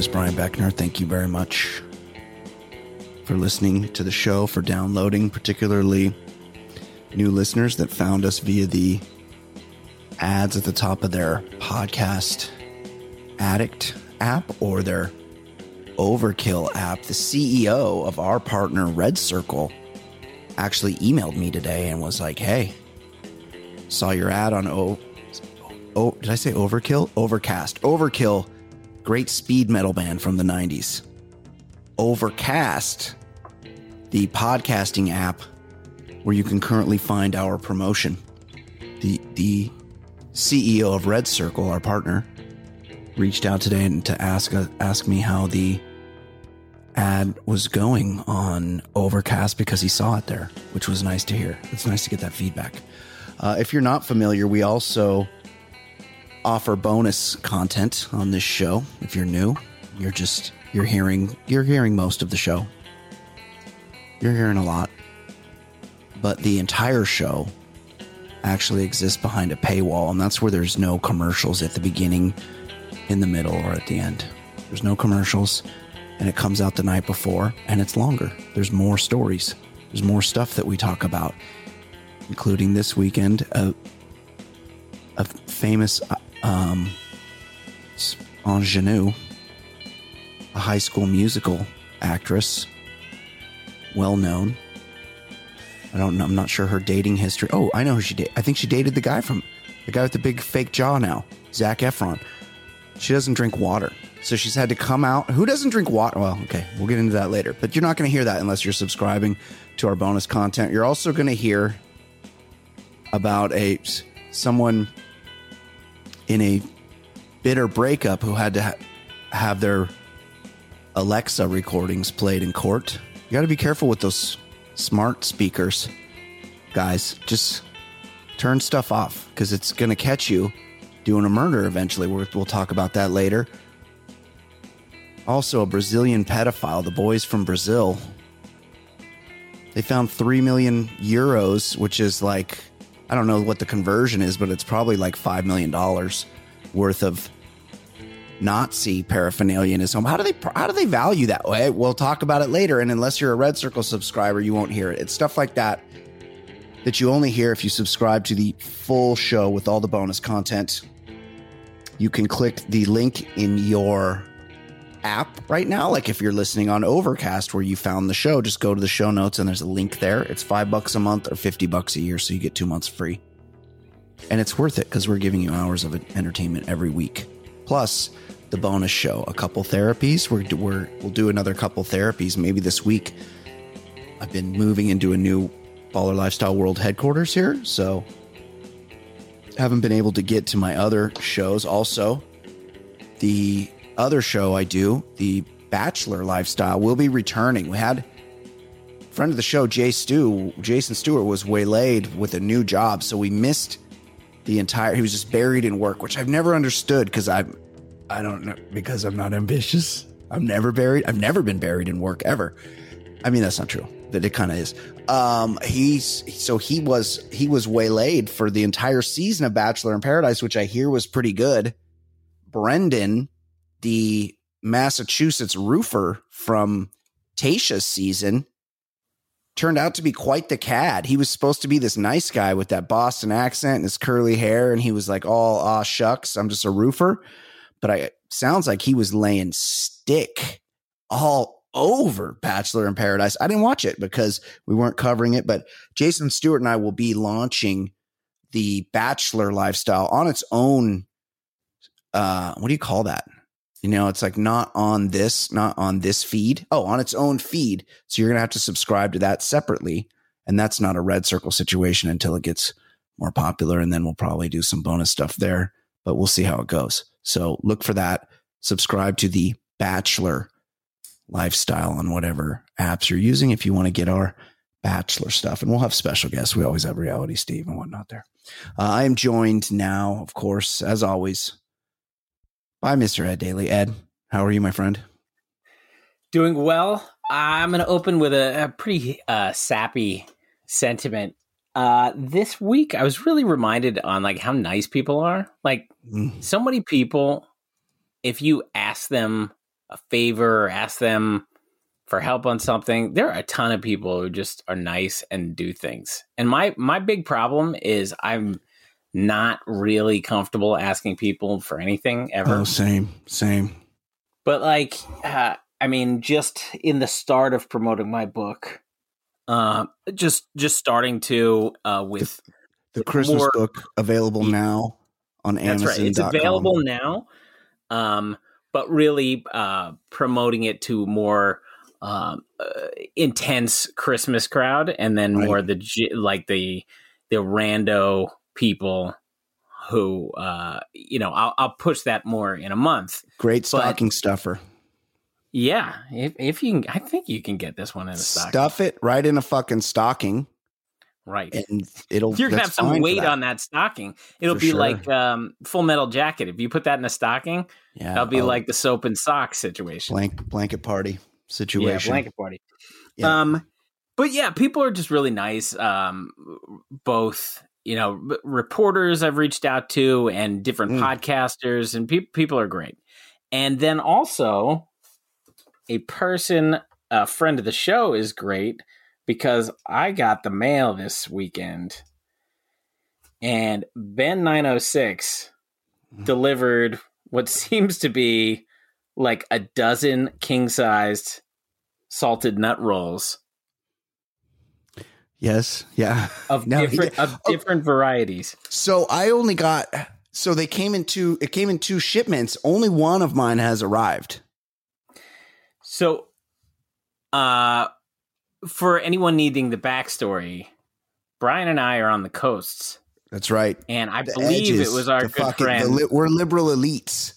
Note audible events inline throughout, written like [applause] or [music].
Is Brian Beckner. Thank you very much for listening to the show, for downloading, particularly new listeners that found us via the ads at the top of their podcast addict app or their overkill app. The CEO of our partner, Red Circle, actually emailed me today and was like, hey, saw your ad on O oh, did I say Overkill? Overcast. Overkill, great speed metal band from the 90s. Overcast, the podcasting app where you can currently find our promotion. The the CEO of Red Circle, our partner, reached out today to ask uh, ask me how the ad was going on Overcast because he saw it there, which was nice to hear. It's nice to get that feedback. Uh, if you're not familiar, we also offer bonus content on this show. If you're new, you're just you're hearing you're hearing most of the show. You're hearing a lot. But the entire show actually exists behind a paywall, and that's where there's no commercials at the beginning, in the middle, or at the end. There's no commercials, and it comes out the night before, and it's longer. There's more stories. There's more stuff that we talk about, including this weekend a, a famous uh, um, ingenue, a high school musical actress, well known. I don't know. I'm not sure her dating history. Oh, I know who she did. I think she dated the guy from the guy with the big fake jaw now, Zac Efron. She doesn't drink water. So she's had to come out. Who doesn't drink water? Well, okay, we'll get into that later. But you're not going to hear that unless you're subscribing to our bonus content. You're also going to hear about apes. someone in a bitter breakup who had to ha- have their Alexa recordings played in court. You got to be careful with those smart speakers, guys. Just turn stuff off because it's going to catch you doing a murder eventually. We'll, we'll talk about that later. Also, a Brazilian pedophile, the boys from Brazil, they found 3 million euros, which is like, I don't know what the conversion is, but it's probably like $5 million worth of Nazi paraphernalia in his home. How do they how do they value that? We'll talk about it later. And unless you're a Red Circle subscriber, you won't hear it. It's stuff like that that you only hear if you subscribe to the full show with all the bonus content. You can click the link in your app right now. Like if you're listening on Overcast where you found the show, just go to the show notes and there's a link there. It's five bucks a month or 50 bucks a year. So you get two months free. And it's worth it because we're giving you hours of entertainment every week. Plus, the bonus show, a couple therapies. We're, we're we'll do another couple therapies maybe this week. I've been moving into a new Baller Lifestyle World headquarters here, so haven't been able to get to my other shows. Also, the other show I do, the Bachelor Lifestyle, will be returning. We had friend of the show, Jay Stu, Jason Stewart, was waylaid with a new job, so we missed the entire. He was just buried in work, which I've never understood because I'm, I don't know because I'm not ambitious. I'm never buried. I've never been buried in work ever. I mean, that's not true. That it kind of is. Um, he's so he was he was waylaid for the entire season of Bachelor in Paradise, which I hear was pretty good. Brendan, the Massachusetts roofer from Tayshia's season, turned out to be quite the cad. He was supposed to be this nice guy with that Boston accent and his curly hair, and he was like, "Oh, ah, shucks, I'm just a roofer." But I sounds like he was laying stick all over Bachelor in Paradise. I didn't watch it because we weren't covering it, but Jason Stewart and I will be launching the Bachelor lifestyle on its own. Uh, what do you call that? You know, it's like not on this, not on this feed. Oh, on its own feed. So you're going to have to subscribe to that separately. And that's not a red circle situation until it gets more popular. And then we'll probably do some bonus stuff there, but we'll see how it goes. So look for that. Subscribe to the Bachelor lifestyle on whatever apps you're using if you want to get our Bachelor stuff. And we'll have special guests. We always have Reality Steve and whatnot there. Uh, I am joined now, of course, as always, by Mr. Ed Daly. Ed, how are you, my friend? Doing well. I'm going to open with a, a pretty uh, sappy sentiment. Uh, this week, I was really reminded on like how nice people are. Like Mm. so many people, if you ask them a favor or ask them for help on something, there are a ton of people who just are nice and do things. And my my big problem is I'm not really comfortable asking people for anything ever. Oh, same, same. But like, uh, I mean, just in the start of promoting my book, uh, just just starting to uh, with The Christmas More- book available now on that's Amazon. right, it's available now. Um, but really uh, promoting it to more um, uh, intense Christmas crowd, and then Right. more the like the the rando people who uh, you know I'll, I'll push that more in a month. Great but- stocking stuffer. Yeah, if if you can, I think you can get this one in a stocking. Stuff it right in a fucking stocking, Right. and it'll. You're gonna have some weight that. on that stocking. It'll For be sure. like um, Full Metal Jacket. If you put that in a stocking, Yeah, that'll be oh, like the soap and sock situation. blank blanket party situation yeah, blanket party. Yeah. Um, but yeah, people are just really nice. Um, both you know, reporters I've reached out to and different Mm. podcasters, and pe- people are great. And then also a person, a friend of the show, is great because I got the mail this weekend, and Ben nine oh six Mm. delivered what [laughs] seems to be like a dozen king sized salted nut rolls Yes. Yeah. [laughs] of No, different of oh. different varieties. So I only got. So they came in two. It came in two shipments. Only one of mine has arrived. So, uh, for anyone needing the backstory, Brian and I are on the coasts, That's right. and I The believe edges, it was our good fucking- friend. li- we're liberal elites.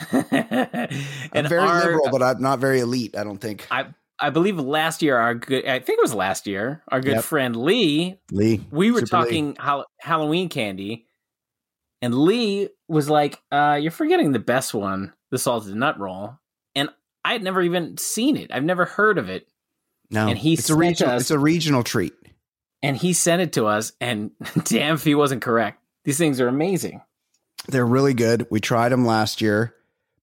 [laughs] I'm very our- liberal, but I'm not very elite. I don't think. I I believe last year our good I think it was last year our good Yep. friend Lee Lee. we were Super talking Hall- Halloween candy, and Lee was like, uh, "You're forgetting the best one, the salted nut roll." And I had never even seen it. I've never heard of it. No, and he it's a sent regional. us- It's a regional treat. And he sent it to us, and [laughs] damn if he wasn't correct. These things are amazing. They're really good. We tried them last year,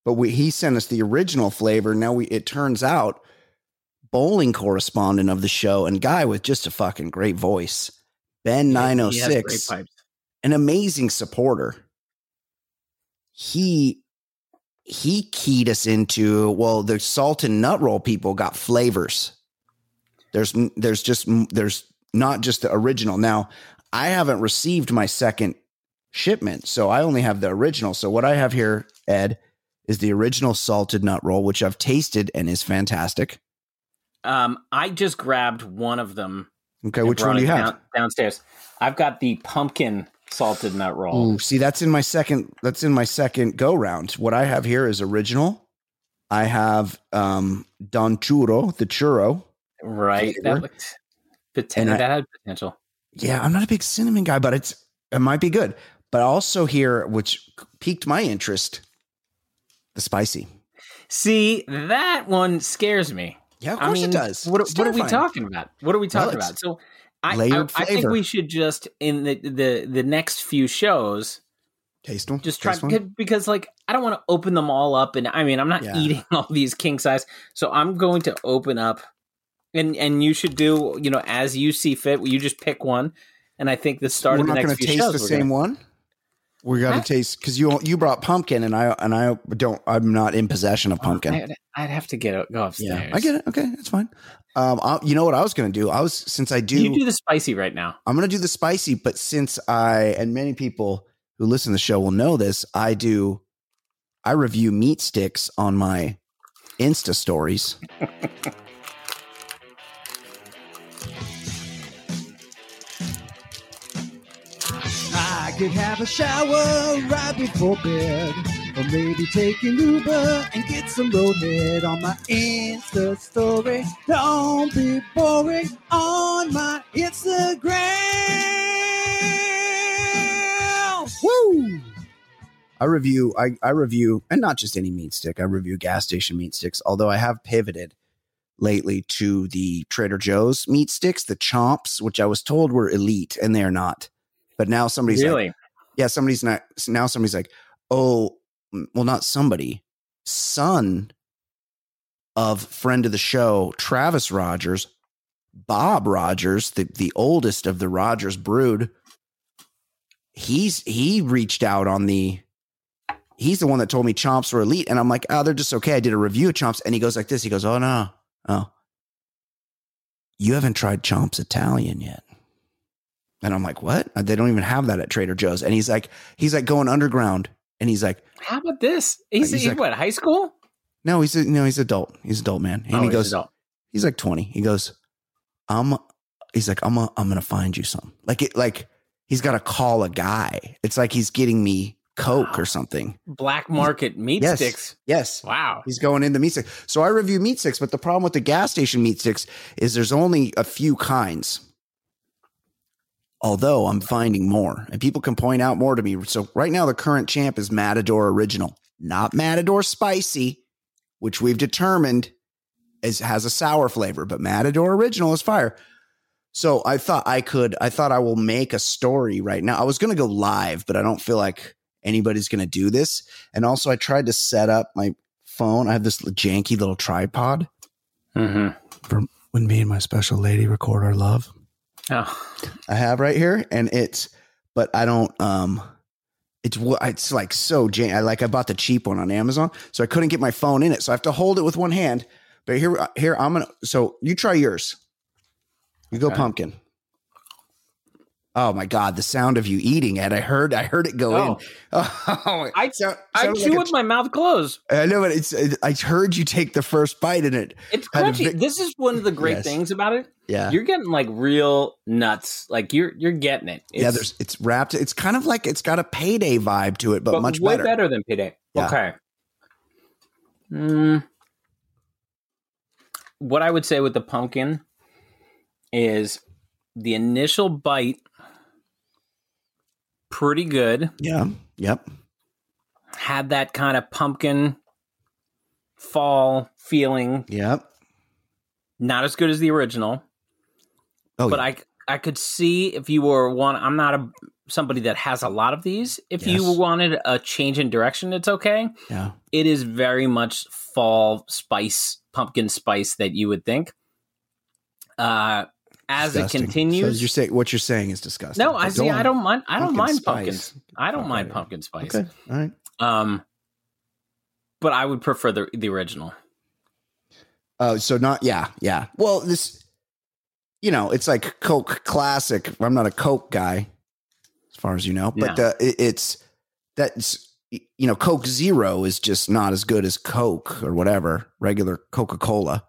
but we he sent us the original flavor. Now we it turns out bowling correspondent of the show and guy with just a fucking great voice, Ben nine oh He has great oh six, pipes. an amazing supporter. He he keyed us into well, the salt and nut roll people got flavors. There's there's just there's not just the original. Now I haven't received my second shipment, so I only have the original. So what I have here, Ed, is the original salted nut roll, which I've tasted and is fantastic. Um, I just grabbed one of them. Okay, which one do you have? down- downstairs? I've got the pumpkin salted nut roll. Ooh, see, that's in my second. That's in my second go round. What I have here is original. I have um Don Churro, the churro. Right. flavor. That looked potential. I- that had potential. Yeah, I'm not a big cinnamon guy, but it's it might be good. But also here, which piqued my interest, the spicy. See, that one scares me. Yeah, of I course mean, it does. What, what are we talking about? What are we talking it's about? So, I, I, I think we should just in the the the next few shows Taste them. just try one? because like I don't want to open them all up, and I mean, I'm not Yeah. eating [laughs] all these king size, so I'm going to open up, and and you should do, you know, as you see fit. You just pick one, and I think the start we're of the not next going to few taste shows, the same gonna- one. We got to taste because you you brought pumpkin and I and I don't. I'm not in possession of pumpkin. I'd, I'd have to get go upstairs. yeah, I get it. Okay, that's fine. Um, I, you know what I was going to do? I was since I do, You do the spicy right now. I'm going to do the spicy. But since I and many people who listen to the show will know this, I do. I review meat sticks on my Insta stories. [laughs] could have a shower right before bed. Or maybe take an Uber and get some roadhead on my Insta story. Don't be boring on my Instagram. Woo! I review I, I review and not just any meat stick. I review gas station meat sticks, although I have pivoted lately to the Trader Joe's meat sticks, the chomps, which I was told were elite and they're not. But now somebody's like, really? yeah, somebody's not now somebody's like, "Oh, well not somebody, son of friend of the show, Travis Rogers, Bob Rogers, the the oldest of the Rogers brood, he's he reached out on the he's the one that told me chomps were elite and i'm like oh they're just okay i did a review of chomps and he goes like this he goes oh no oh you haven't tried chomps italian yet and i'm like what they don't even have that at trader joe's and he's like he's like going underground and he's like How about this? He's, He's he's like- what high school? no he's a, no he's adult he's adult man and Oh, he he's goes adult. he's like 20 he goes i'm he's like i'm a, i'm gonna find you some like it like he's gotta call a guy it's like he's getting me coke or something black market meat yes sticks. yes Wow. He's going into meat sticks. So I review meat sticks, but the problem with the gas station meat sticks is there's only a few kinds. Although I'm finding more, and people can point out more to me. So right now, the current champ is Matador Original, not Matador Spicy, which we've determined is has a sour flavor, but Matador Original is fire. So I thought I could, I thought I will make a story right now. I was going to go live, but I don't feel like anybody's going to do this. And also, I tried to set up my phone. I have this janky little tripod hmm for when me and my special lady record our love. Oh, I have right here, and it's, but I don't. Um, it's what it's like so jank. I like I bought the cheap one on Amazon, so I couldn't get my phone in it, so I have to hold it with one hand. But here, here I'm gonna. So you try yours. You go Okay. pumpkin. Oh my god, the sound of you eating it! I heard, I heard it go Oh. in. Oh, [laughs] I- it sound- I chew like a with my mouth closed. I know, but it's. I heard you take the first bite in it. It's crunchy. this is one of the great Yes. things about it. Yeah, You're getting like real nuts. Like you're you're getting it. yeah. It's- There's. It's wrapped. It's kind of like it's got a payday vibe to it, but, but much way better. better, than payday. Yeah. Okay. Mm, what I would say with the pumpkin is the initial bite pretty good. Yeah. Yep. Had that kind of pumpkin fall feeling. Yep. Not as good as the original. Oh, but yeah. I I could see if you were one. I'm not a somebody that has a lot of these. If you wanted a change in direction, it's okay. yeah. It is very much fall spice, pumpkin spice that you would think. Uh, as Disgusting. it continues, so you're saying what you're saying is disgusting. no, I see. I don't mind. I don't mind pumpkins. I don't mind pumpkin spice. Okay. All right. Um, but I would prefer the the original. Oh, so not yeah, yeah. Well, this, you know, it's like Coke Classic. I'm not a Coke guy, as far as you know, but No. uh, it, it's that's you know, Coke Zero is just not as good as Coke or whatever regular Coca Cola.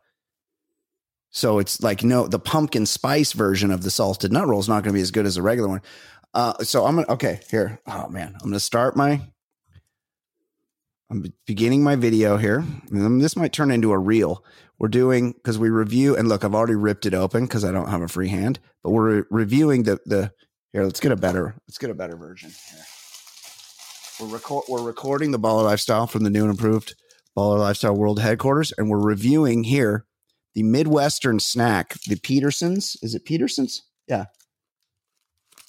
So it's like no, the pumpkin spice version of the salted nut roll is not going to be as good as a regular one. Uh, so I'm gonna okay here. Oh man, I'm gonna start my. I'm beginning my video here. And this might turn into a reel. We're doing because we review and look, I've already ripped it open because I don't have a free hand, but we're re- reviewing the the here. Let's get a better. Let's get a better version. Here. We're record. We're recording the Baller Lifestyle from the new and improved Baller Lifestyle World Headquarters, and we're reviewing here the Midwestern snack, the Petersons. Is it Petersons? Yeah.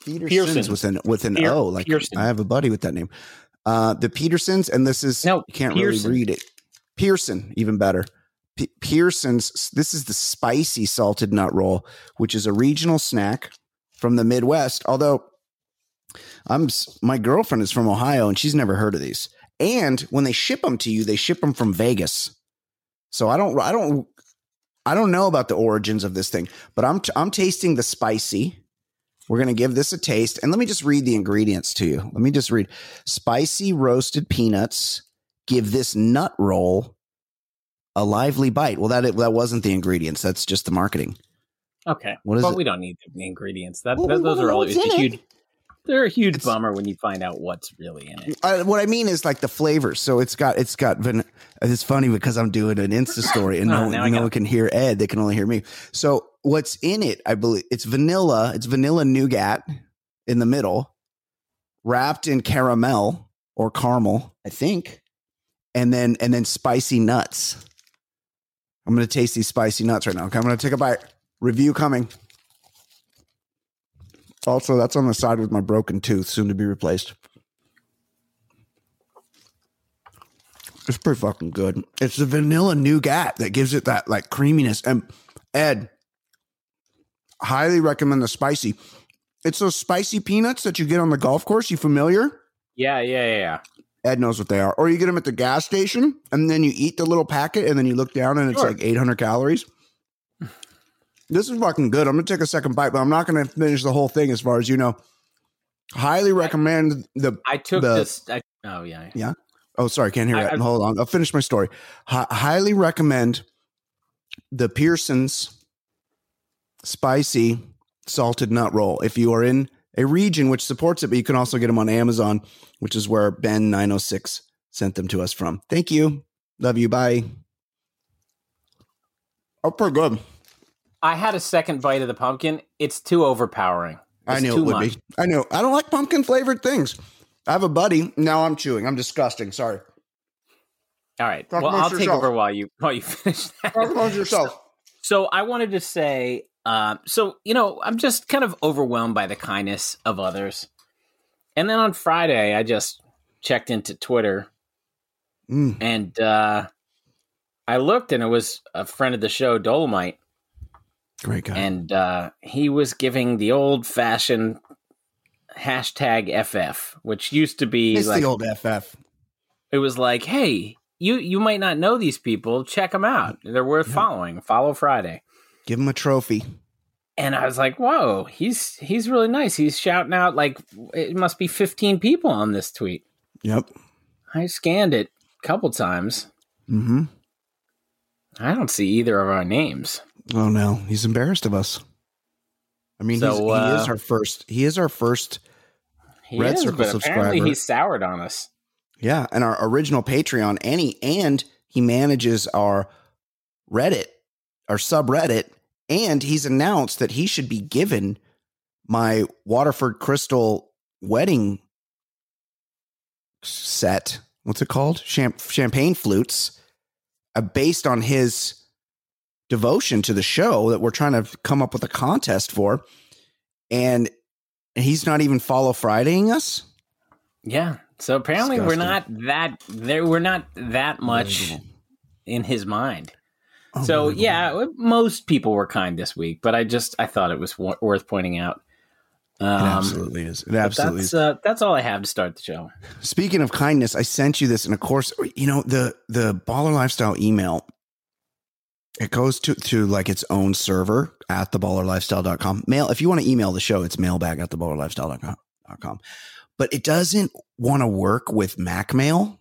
Petersons Pearsons. with an with an O. Like Pearson. I have a buddy with that name. Uh, the Petersons, and this is No, you can't Pearson. really read it. Pearson, even better. P- Pearson's. This is the spicy salted nut roll, which is a regional snack from the Midwest. Although I'm my girlfriend is from Ohio and she's never heard of these. And when they ship them to you, they ship them from Vegas. So I don't I don't I don't know about the origins of this thing, but I'm I'm tasting the spicy. We're going to give this a taste and let me just read the ingredients to you. Let me just read. Spicy roasted peanuts give this nut roll a lively bite. Well that that wasn't the ingredients. That's just the marketing. Okay. What is but it? we don't need the ingredients. That, Well, that- those are what's always a in it? huge. They're a huge It's- bummer when you find out what's really in it. Uh, what I mean is like the flavors. So it's got it's got van- it's funny because I'm doing an Insta story and [laughs] Oh, no, one, no one can hear Ed. They can only hear me. So what's in it? I believe it's vanilla. It's vanilla nougat in the middle, wrapped in caramel or caramel, I think, and then and then spicy nuts. I'm gonna taste these spicy nuts right now. Okay, I'm gonna take a bite. Review coming. Also, that's on the side with my broken tooth, soon to be replaced. It's pretty fucking good. It's the vanilla nougat that gives it that like creaminess. And Ed, highly recommend the spicy. It's those spicy peanuts that you get on the golf course. You familiar? Yeah, yeah, yeah, yeah. Ed knows what they are. Or you get them at the gas station and then you eat the little packet and then you look down and it's Sure. like 800 calories. This is fucking good. I'm going to take a second bite, but I'm not going to finish the whole thing as far as you know. Highly recommend the I took The- this. I, oh yeah. Yeah. Oh, sorry, can't hear I- that. I- Hold on, I'll finish my story. Hi- highly recommend the Pearson's spicy salted nut roll if you are in a region which supports it, but you can also get them on Amazon, which is where Ben nine hundred six sent them to us from. Thank you, love you, bye. Oh, pretty good. I had a second bite of the pumpkin. It's too overpowering. I It's knew too it would much. be. I knew. I don't like pumpkin flavored things. I have a buddy. Now I'm chewing. I'm disgusting. Sorry. All right. Talk well, I'll take over while you while you [laughs] finish that. Talk amongst yourself. So I wanted to say, um, so you know, I'm just kind of overwhelmed by the kindness of others. And then on Friday, I just checked into Twitter Mm, and uh, I looked, and it was a friend of the show, Dolomite, great guy. and uh, he was giving the old-fashioned hashtag FF, which used to be it's like the old FF. it was like, hey, you you might not know these people, check them out. They're worth Yeah. following. Follow Friday. Give them a trophy. and I was like, "Whoa, he's he's really nice." He's shouting out like it must be 15 people on this tweet. Yep. I scanned it a couple times. Mm-hmm. I don't see either of our names. Oh no, he's embarrassed of us. I mean, So, he's, he uh, is our first. He is our first. He Red is, Circle subscriber. he's soured on us. Yeah, and our original Patreon, and he and he manages our Reddit, our subreddit, and he's announced that he should be given my Waterford Crystal wedding set. What's it called? Champ- champagne flutes, uh, based on his devotion to the show that we're trying to come up with a contest for, and he's not even follow Fridaying us. Yeah. So apparently we're not that there we're not that much in his mind. Oh, So yeah, most people were kind this week, but I just I thought it was w- worth pointing out. It Um, absolutely is. It absolutely that's is. uh, that's all I have to start the show. Speaking of kindness, I sent you this, and of course, you know the the baller lifestyle email. It goes to to like its own server at theballerlifestyle.com. Mail if you want to email the show, it's mailbag at theballerlifestyle.com. But it doesn't want to work with Mac Mail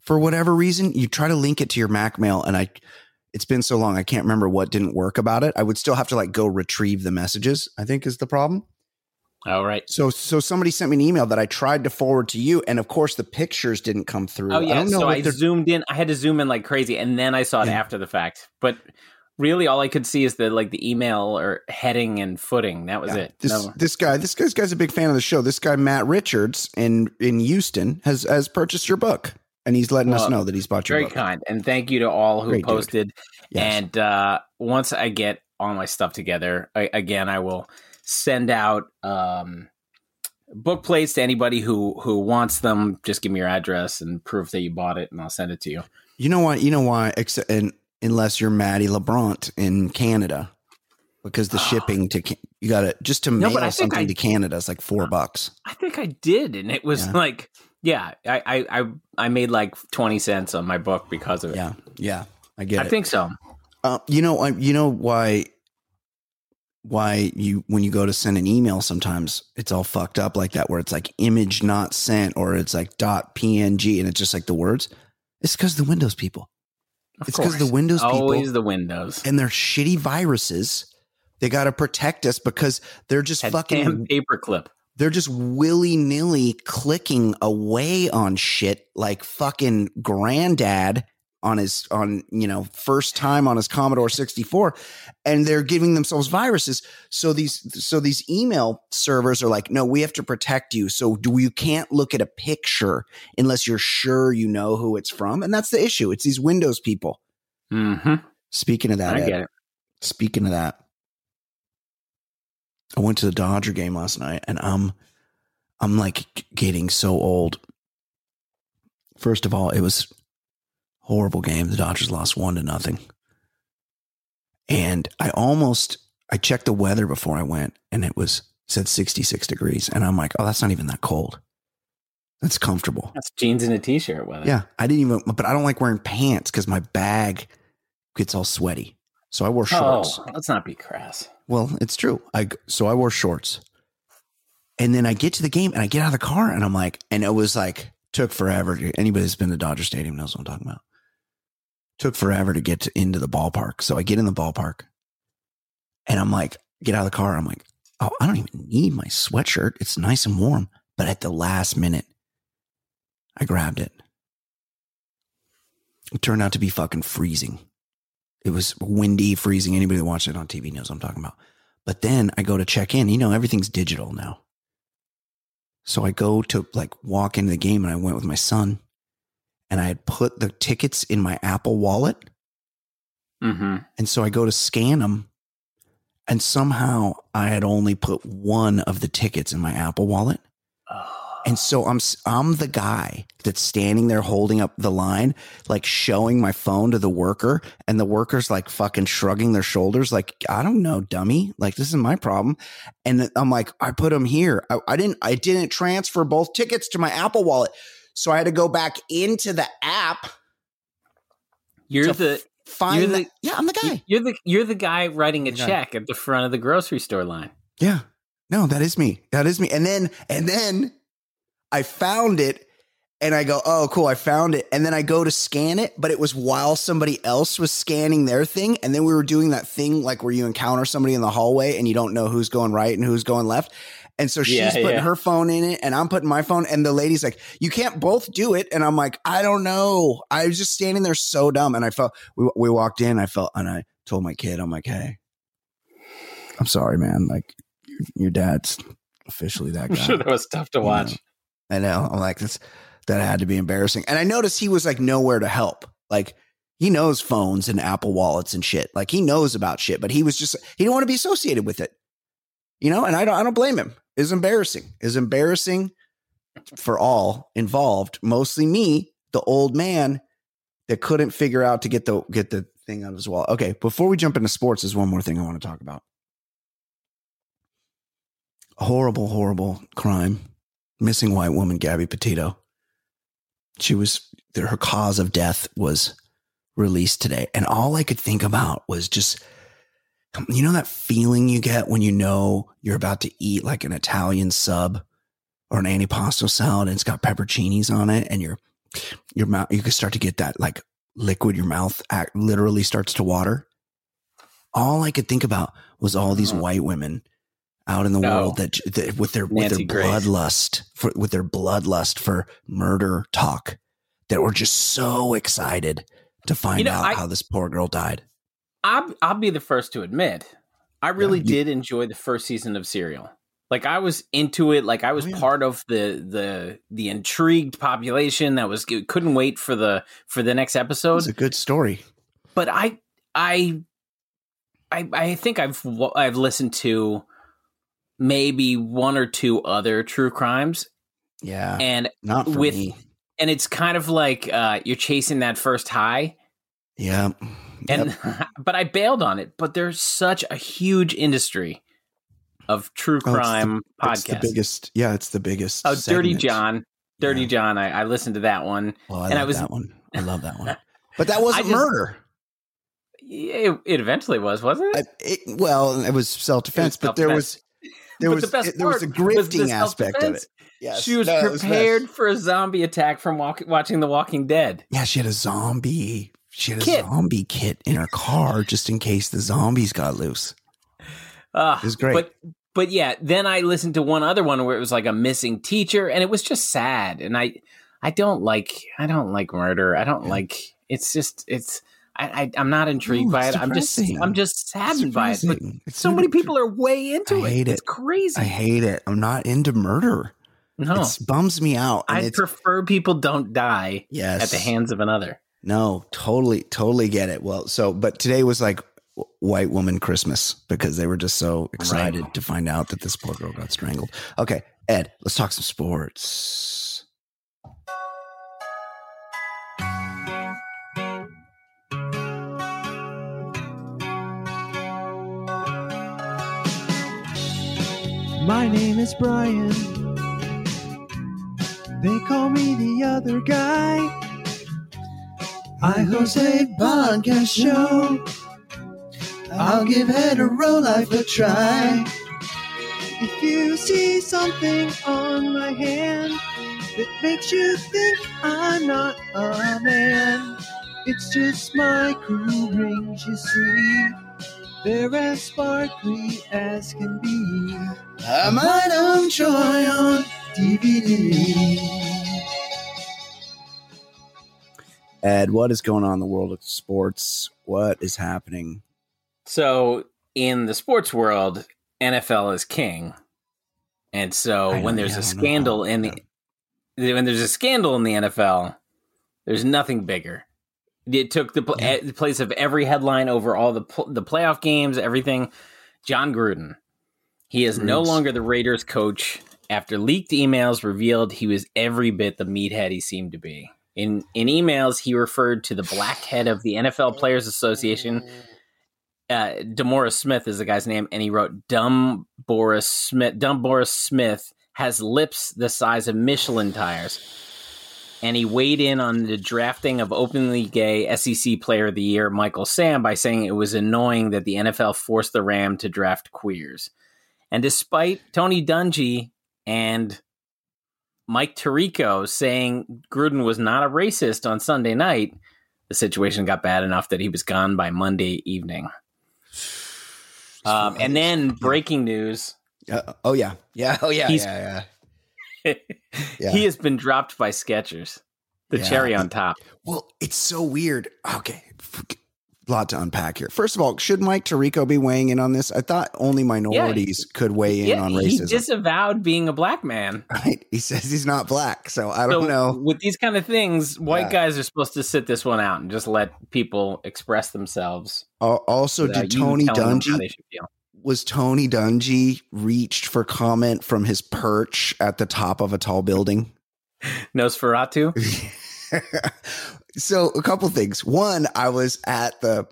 for whatever reason. You try to link it to your Mac Mail, and I it's been so long I can't remember what didn't work about it. I would still have to like go retrieve the messages. I think is the problem. All right. So so somebody sent me an email that I tried to forward to you, and of course the pictures didn't come through. Oh yeah, I don't know so I they're- zoomed in. I had to zoom in like crazy, and then I saw it Yeah. after the fact. But really, all I could see is the like the email or heading and footing. That was Yeah. it. This No. this guy this guy's guy's a big fan of the show. This guy Matt Richards in in Houston has has purchased your book, and he's letting us know that he's bought your Very book. kind, and thank you to all who Great posted. Yes. And uh, once I get all my stuff together, I, again, I will send out um, book plates to anybody who who wants them. Just give me your address and proof that you bought it, and I'll send it to you. You know why? You know why? Except, and, unless you're Maddie LeBrant in Canada, because the shipping to you got to just to No, mail something I- to Canada is like four bucks. I think I did, and it was Yeah. like, yeah, I, I I I made like twenty cents on my book because of it. Yeah, yeah, I get I it. think so. Uh, you know, I- you know why? Why you when you go to send an email, sometimes it's all fucked up like that, where it's like image not sent or it's like dot png, and it's just like the words. It's because the Windows people Of It's 'cause course. the Windows people- always the Windows. and their shitty viruses. They got to protect us because they're just That fucking paperclip. they're just willy nilly clicking away on shit like fucking granddad on his on you know first time on his Commodore 64 and they're giving themselves viruses so these so these email servers are like no we have to protect you so do you can't look at a picture unless you're sure you know who it's from and that's the issue it's these windows people Mm-hmm. speaking of that I Ed, get it. Speaking of that, I went to the Dodger game last night and I'm I'm like getting so old. First of all, it was horrible game. The Dodgers lost 1 to nothing. And I almost I checked the weather before I went and it was said 66 degrees and I'm like, "Oh, that's not even that cold." That's comfortable. That's jeans and a t-shirt weather. Yeah, I didn't even but I don't like wearing pants cuz my bag gets all sweaty. So I wore oh, shorts. Oh, let's not be crass. Well, it's true. I so I wore shorts, and then I get to the game and I get out of the car and I'm like, and it was like took forever. Anybody that's been to Dodger Stadium knows what I'm talking about. Took forever to get to, into the ballpark. So I get in the ballpark, and I'm like, get out of the car. I'm like, oh, I don't even need my sweatshirt. It's nice and warm. But at the last minute, I grabbed it. It turned out to be fucking freezing. It was windy, freezing. Anybody that watched it on TV knows what I'm talking about. But then I go to check in. You know, everything's digital now. So I go to like walk into the game and I went with my son and I had put the tickets in my Apple wallet. Mm-hmm. And so I go to scan them and somehow I had only put one of the tickets in my Apple wallet. And so I'm I'm the guy that's standing there holding up the line, like showing my phone to the worker, and the worker's like fucking shrugging their shoulders, like I don't know, dummy, like this is my problem. And I'm like, I put them here. I, I didn't I didn't transfer both tickets to my Apple wallet, so I had to go back into the app You're the find. you're the, the- yeah, I'm the guy. you're the you're the guy writing a check at the front of the grocery store line. Yeah. No, that is me. That is me. And then and then I found it and I go, "Oh, cool, I found it." And then I go to scan it, but it was while somebody else was scanning their thing, and then we were doing that thing like where you encounter somebody in the hallway and you don't know who's going right and who's going left. And so she's Yeah, putting yeah. her phone in it and I'm putting my phone and the lady's like, "You can't both do it." And I'm like, "I don't know." I was just standing there so dumb and I felt we we walked in, I felt and I told my kid, I'm like, "Hey, I'm sorry, man. Like your, your dad's officially that [laughs] I'm guy." sure that was tough to You watch. know. I know. I'm like, this, that had to be embarrassing. And I noticed he was like nowhere to help. Like he knows phones and Apple wallets and shit. Like he knows about shit, but he was just, he didn't want to be associated with it. You know, and I don't, I don't blame him. It's embarrassing. Is embarrassing for all involved, mostly me, the old man that couldn't figure out to get the, get the thing out of his wallet. Okay. Before we jump into sports, there's one more thing I want to talk about. Horrible, horrible crime missing white woman Gabby Petito. She was her cause of death was released today, and all I could think about was just you know that feeling you get when you know you're about to eat like an Italian sub or an antipasto salad and it's got pepperoncinis on it, and your your mouth you can start to get that like liquid. Your mouth act, literally starts to water. All I could think about was all these Mhm. white women out in the No. world that, that with their with Nancy their Grace. bloodlust for with their bloodlust for murder talk that were just so excited to find You know, out I- how this poor girl died. I'll, I'll be the first to admit, I really you- did enjoy the first season of Serial. Like I was into it. Like I was Oh, yeah. part of the the the intrigued population that was couldn't wait for the for the next episode. It's a good story. but I I I I think I've I've listened to maybe one or two other true crimes, Yeah, and not with me. and it's kind of like uh, you're chasing that first high. Yeah, And [laughs] but I bailed on it. But there's such a huge industry of true Oh, it's the- crime It's the biggest. Yeah, it's the biggest. Oh, Dirty. John, Dirty Yeah. John. I, I listened to that one. Oh, I And I was- that one. I love that one. [laughs] But that wasn't just- murder. It, it eventually was, wasn't it? it, well, it was self defense, but there was there But was the best there was a part was grifting aspect of it. Yes, she was no, prepared best. for a zombie attack from walk, watching The Walking Dead. yeah, she had a zombie. She had a Kit. zombie kit in her car just in case the zombies got loose. Uh, It was great. But but yeah, then I listened to one other one where it was like a missing teacher, and it was just sad. And I I don't like I don't like murder. I don't Yeah. like it's just it's I, I I'm not intrigued No, by it. I'm just. I'm just saddened by it. But It's so many people are way into I it. hate It's crazy. I hate it. I'm not into murder. no, It bums me out. I prefer people don't die yes. at the hands of another. No, totally, totally get it. Well, so but today was like white woman Christmas because they were just so excited to find out that this poor girl got strangled. Okay, Ed, let's talk some sports. My name is Brian. They call me the other guy. I host a podcast show. I'll give hetero life a try. If you see something on my hand that makes you think I'm not a man, it's just my cool rings, you see. They're as sparkly as can be. I might Troy on DVD. Ed, what is going on in the world of sports? What is happening? So in the sports world, NFL is king, and so when there's yeah, a scandal in the when there's a scandal in the NFL, there's nothing bigger. It took the, pl- Yeah. the place of every headline over all the pl- the playoff games, everything. Jon Gruden, he is no longer the Raiders coach after leaked emails revealed he was every bit the meathead he seemed to be. In in emails, he referred to the black head of the NFL Players Association uh, DeMaurice Smith is the guy's name, and he wrote "Dumb Boris Smith." Dumb Boris Smith has lips the size of Michelin tires, and he weighed in on the drafting of openly gay SEC Player of the Year Michael Sam by saying it was annoying that the NFL forced the Ram to draft queers. And despite Tony Dungy and Mike Tirico saying Gruden was not a racist on Sunday night, the situation got bad enough that he was gone by Monday evening. [sighs] Um, and then breaking news: Uh, oh yeah, yeah, oh yeah, yeah, yeah. [laughs] Yeah. he has been dropped by Skechers. The Yeah. cherry on top. Well, it's so weird. Okay, lot to unpack here. First of all, should Mike Tirico be weighing in on this? I thought only minorities could weigh in Yeah, on he racism. disavowed being a black man. [laughs] right? He says he's not black, so I don't know. With these kind of things, white Yeah. guys are supposed to sit this one out and just let people express themselves. Al- Also, did Tony telling them how Dungy they should feel. was Tony Dungy reached for comment from his perch at the top of a tall building? [laughs] Nosferatu. [laughs] so a couple things. One, I was at the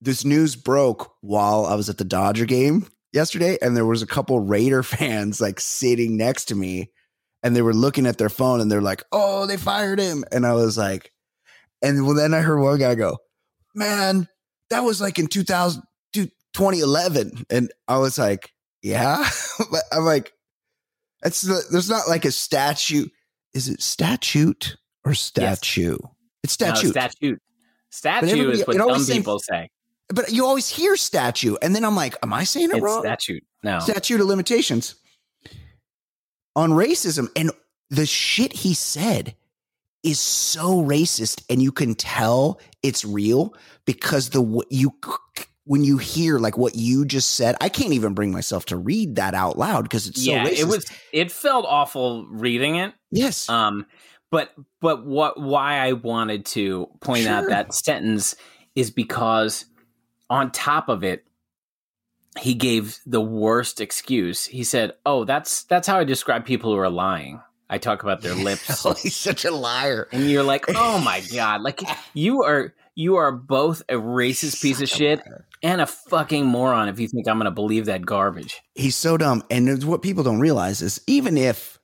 this news broke while I was at the Dodger game yesterday, and there was a couple Raider [laughs] fans like sitting next to me, and they were looking at their phone and they're like, "Oh, they fired him," and I was like, and well, then I heard one guy go, "Man, that was like in 2000, 2011," and I was like, "Yeah," [laughs] but I'm like, "It's there's not like a statute." Is it statute or statue? It's No, statute. statute. Statue is what seems- people say. but you always hear statue, and then I'm like, am I saying it It's wrong? statute. No. Statute of limitations on racism, and the shit he said is so racist, and you can tell it's real because the you when you hear like what you just said, I can't even bring myself to read that out loud because it's so racist. it was. It felt awful reading it. yes, Um, but but what why I wanted to point out that sentence is because on top of it, he gave the worst excuse. He said, "Oh, that's that's how I describe people who are lying. I talk about their [laughs] lips." Oh, he's such a liar. and you're like, "Oh my [laughs] god, like you are you are both a racist piece of Such shit liar. and a fucking moron if you think I'm going to believe that garbage." He's so dumb. And what people don't realize is even if,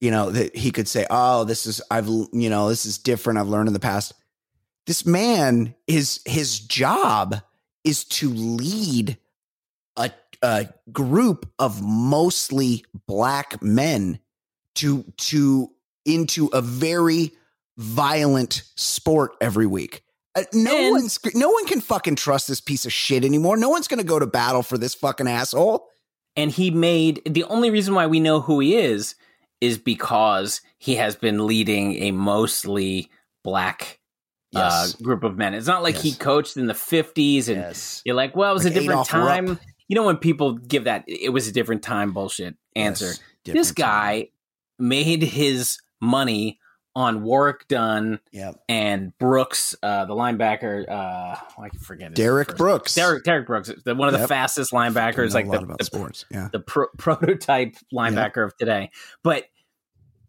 you know, that he could say, oh, this is, I've, you know, this is different. I've learned in the past. This man is, his job is to lead a, a group of mostly black men to, to, into a very violent sport every week. Uh, no And- one's no one can fucking trust this piece of shit anymore. No one's going to go to battle for this fucking asshole. and he made the only reason why we know who he is is because he has been leading a mostly black Yes. uh, group of men. It's not like he coached in the 50s and yes. you're like, well, it was Like a different time. You know, when people give that, it was a different time bullshit answer. Yes. this guy time. made his money on Warrick Dunn Yep. and Brooks, uh, the linebacker. Uh, I can forget Derrick Brooks. Derrick, Derrick Brooks, the, one of the Yep. fastest linebackers, like the, about the sports. Yeah. the pro- [laughs] prototype linebacker of today. But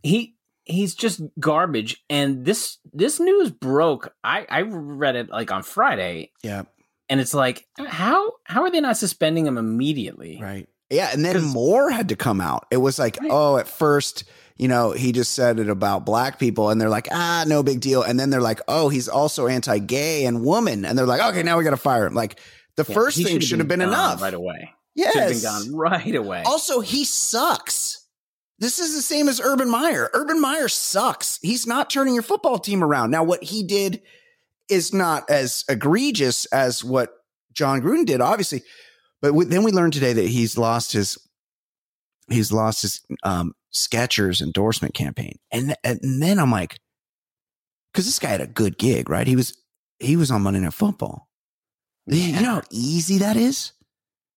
he he's just garbage. And this this news broke. I I read it like on Friday, Yeah. and it's like how how are they not suspending him immediately? Right. Yeah. And then more had to come out. It was like, Right. oh, at first, you know, he just said it about black people, and they're like, ah, no big deal. And then they're like, oh, he's also anti-gay and woman, and they're like, okay, now we got to fire him. Like the Yeah, first thing should have been, gone enough. right away. yes. Should have been gone right away. Also, he sucks. This is the same as Urban Meyer. Urban Meyer sucks. He's not turning your football team around. Now, what he did is not as egregious as what Jon Gruden did, obviously. But then we learned today that he's lost his he's lost his um, Skechers endorsement campaign, and and then I'm like, because this guy had a good gig, right? He was he was on Monday Night Football. You know how easy that is.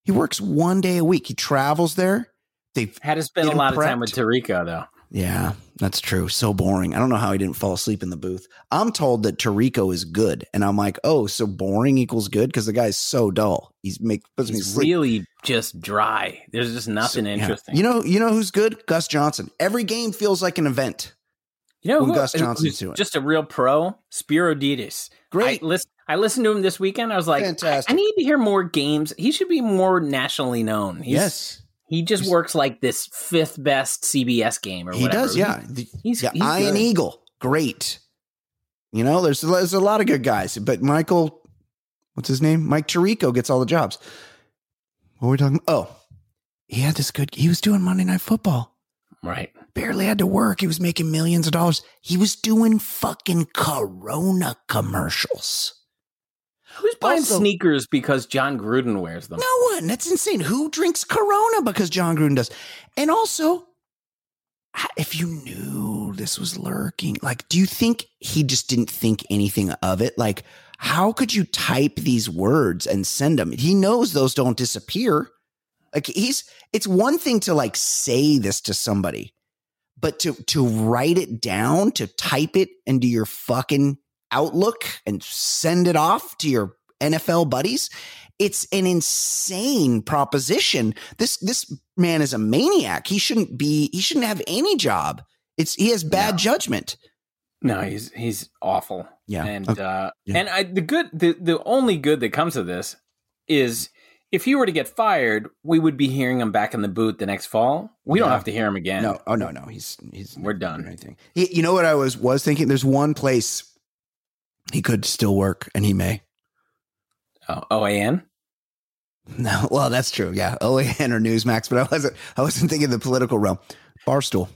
He works one day a week. He travels there. They've Had to spend a lot of time prepped. with Tirico though. Yeah, that's true. So boring. I don't know how he didn't fall asleep in the booth. I'm told that Tirico is good, and I'm like, oh, so boring equals good because the guy's so dull. He's make puts me He's sleep. really just dry. There's just nothing So, yeah. interesting. You know, you know who's good? Gus Johnson. Every game feels like an event. You know who, Gus Johnson's doing just a real pro? Spero Dedes. Great. I, listen, I listened to him this weekend. I was like, I, Fantastic. I need to hear more games. He should be more nationally known. He's, yes, He just works like this fifth best CBS game or whatever. he whatever. does. Yeah, The- He's, yeah. he's Ian. Eagle, great. You know, there's there's a lot of good guys, but Michael, what's his name? Mike Tirico gets all the jobs. What were we talking? Oh, he had this good. He was doing Monday Night Football. Right. barely had to work. He was making millions of dollars. He was doing fucking Corona commercials. Who's buying Also- sneakers because Jon Gruden wears them? No one. That's insane. Who drinks Corona because Jon Gruden does? And also, if you knew this was lurking, like, do you think he just didn't think anything of it? Like, how could you type these words and send them? He knows those don't disappear. Like he's it's one thing to like say this to somebody, but to to write it down, to type it into your fucking Outlook and send it off to your NFL buddies, it's an insane proposition. This this man is a maniac. He shouldn't be he shouldn't have any job. It's he has bad No. judgment. No, he's he's awful. Yeah. And Okay. uh Yeah. and I the good the the only good that comes of this is if he were to get fired, we would be hearing him back in the boot the next fall. We don't have to hear him again. No, oh no, no, he's he's We're done. Anything. He, you know what I was was thinking? There's one place he could still work, and he may. Oh, OAN? [laughs] No, well, that's true. Yeah, OAN or Newsmax, but I wasn't. I wasn't thinking the political realm. Barstool,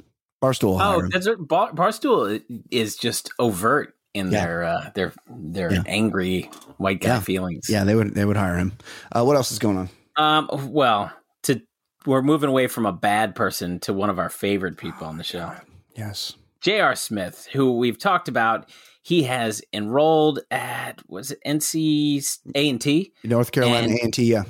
Barstool. Oh, that's right. Bar, Barstool is just overt in Yeah. their uh, their their Yeah. angry white guy Yeah. feelings. yeah, they would they would hire him. Uh, what else is going on? Um. Well, to we're moving away from a bad person to one of our favorite people on the show, Yes, J.R. Smith, who we've talked about. He has enrolled at was it NC A and T. North Carolina A and T. Yeah,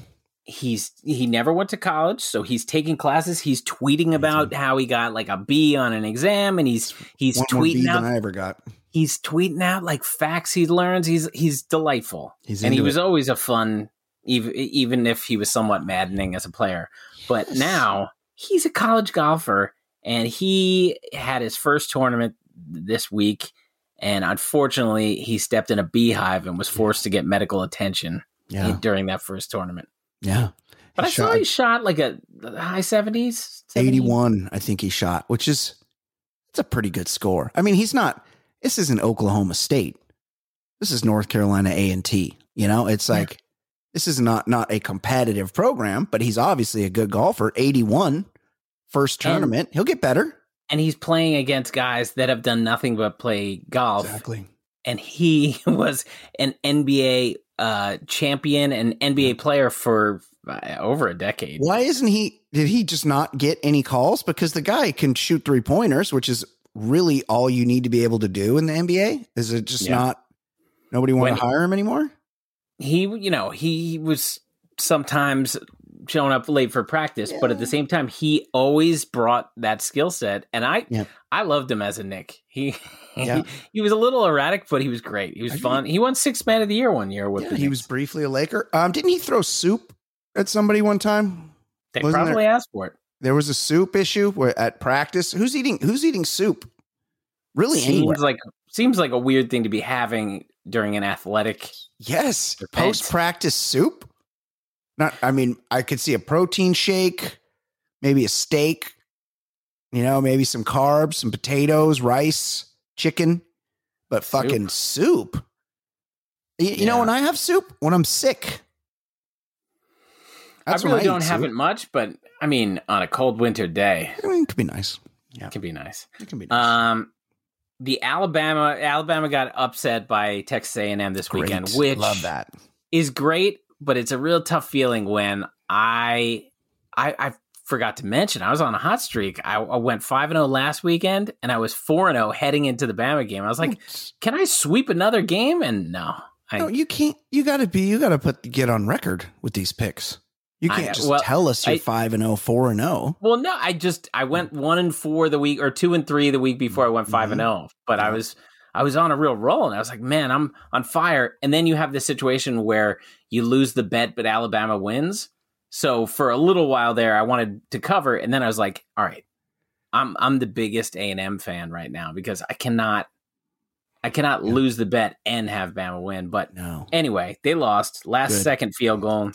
He's he never went to college, so he's taking classes. He's tweeting about how he got like a B on an exam, and he's he's one more B tweeting out than I ever got. he's tweeting out like facts he learns. He's he's delightful, He's and he into was always a fun even even if he was somewhat maddening as a player. But now he's a college golfer, and he had his first tournament this week. And unfortunately, he stepped in a beehive and was forced to get medical attention Yeah. during that first tournament. Yeah. But I He saw he shot like a high seventies, 81, I think he shot, which is it's a pretty good score. I mean, he's not this isn't Oklahoma State. This is North Carolina A&T. You know, it's like this is not not a competitive program, but he's obviously a good golfer. 81 first And- tournament. He'll get better. And he's playing against guys that have done nothing but play golf. Exactly. And he [laughs] was an NBA uh, champion and NBA player for uh, over a decade. Why isn't he did he just not get any calls because the guy can shoot three pointers, which is really all you need to be able to do in the NBA? Is it just Yeah. not nobody want to hire him anymore? He, you know, he was sometimes showing up late for practice, but at the same time, he always brought that skill set. And I, Yeah. I loved him as a Knick. He, [laughs] Yeah. he, he was a little erratic, but he was great. He was I fun. He won six man of the year one year with Yeah, the he was briefly a Laker. Um, didn't he throw soup at somebody one time? They wasn't there- probably asked for it. There was a soup issue where, at practice. Who's eating? Who's eating soup? Really? Anywhere? seems like seems like a weird thing to be having during an athletic. Yes. Post practice soup. Not. I mean, I could see a protein shake, maybe a steak. You know, maybe some carbs, some potatoes, rice, chicken, but fucking soup. You, you know when I have soup when I'm sick. That's I when really eat don't have soup. it much, but I mean, on a cold winter day, I mean, it could be nice. Yeah, it could be nice. It can be nice. Um, the Alabama Alabama got upset by Texas A and M this weekend, Great. which love that. is great, but it's a real tough feeling when I I, I forgot to mention I was on a hot streak. I, I went five and zero last weekend, and I was four and zero heading into the Bama game. I was like, can I sweep another game? And no, I, no, you can't. You got to be. You got to put get on record with these picks. You can't just well, tell us you're I- five and 0, 4 and oh. zero. Well, no, I just I went one and four the week or two and three the week before I went 5 and zero. But I was I was on a real roll, and I was like, man, I'm on fire. And then you have this situation where you lose the bet, but Alabama wins. So for a little while there, I wanted to cover, and then I was like, all right, I'm I'm the biggest A and M fan right now because I cannot I cannot Yeah. lose the bet and have Bama win. But No. anyway, they lost last Good. second field goal.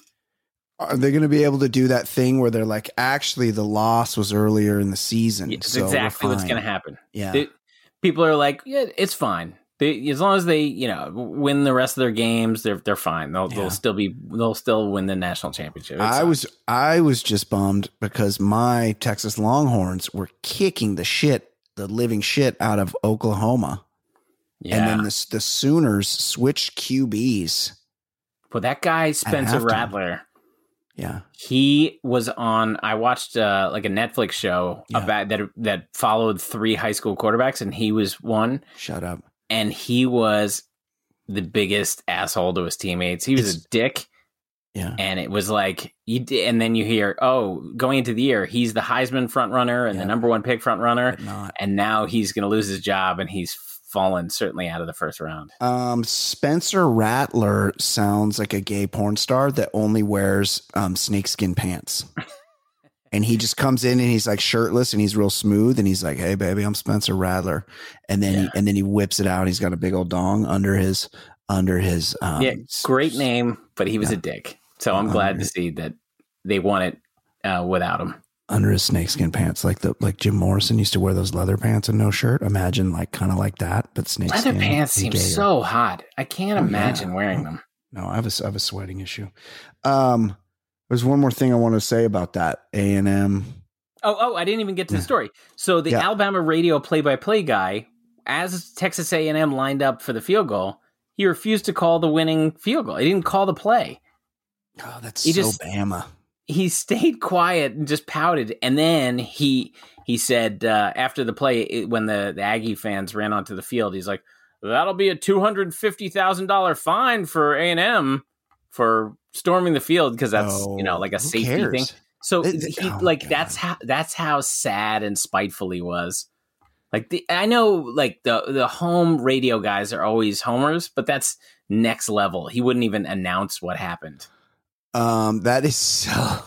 Are they going to be able to do that thing where they're like, actually, the loss was earlier in the season? So exactly what's going to happen. Yeah. People are like, yeah, it's fine. They, as long as they, you know, win the rest of their games, they're they're fine. They'll Yeah. they'll still be they'll still win the national championship. It's I fine. was I was just bummed because my Texas Longhorns were kicking the shit, the living shit out of Oklahoma, yeah. and then the the Sooners switched QBs. Well, that guy Spencer. Rattler, Yeah, he was on. I watched uh, like a Netflix show Yeah. about that that followed three high school quarterbacks, and he was one, shut up. And he was the biggest asshole to his teammates. He was It's- a dick. Yeah, and it was like you and then you hear oh going into the year he's the heisman front runner and Yeah. the number one pick front runner and now he's going to lose his job and he's fallen certainly out of the first round Um, Spencer Rattler sounds like a gay porn star that only wears um, snakeskin pants. [laughs] and he just comes in and he's like shirtless and he's real smooth and he's like, "Hey, baby, I'm Spencer Rattler," and then he, and then he whips it out. He's got a big old dong under his under his. Um, yeah great name but he was yeah. a dick so i'm glad to see that they won it uh, without him under his snakeskin pants, like the like Jim Morrison used to wear those leather pants and no shirt. Imagine like kind of like that, but snakeskin. leather pants seem so hot i can't Oh, yeah. imagine wearing them No, I have a, I have a sweating issue. Um, there's one more thing I want to say about that A and M. Oh, oh, I didn't even get to the story. So the Yeah. Alabama radio play-by-play guy, as Texas A&M lined up for the field goal, he refused to call the winning field goal. He didn't call the play. Oh, that's He so just- Bama. He stayed quiet and just pouted. And then he he said uh, after the play, it- when the, the Aggie fans ran onto the field, he's like, "That'll be a two hundred fifty thousand dollar fine for A&M for storming the field because that's you know like a Oh, safety cares? thing." So It- it- he oh like God. that's how that's how sad and spiteful he was. Like the I know like the the home radio guys are always homers, but that's next level. He wouldn't even announce what happened. Um, that is so. [laughs]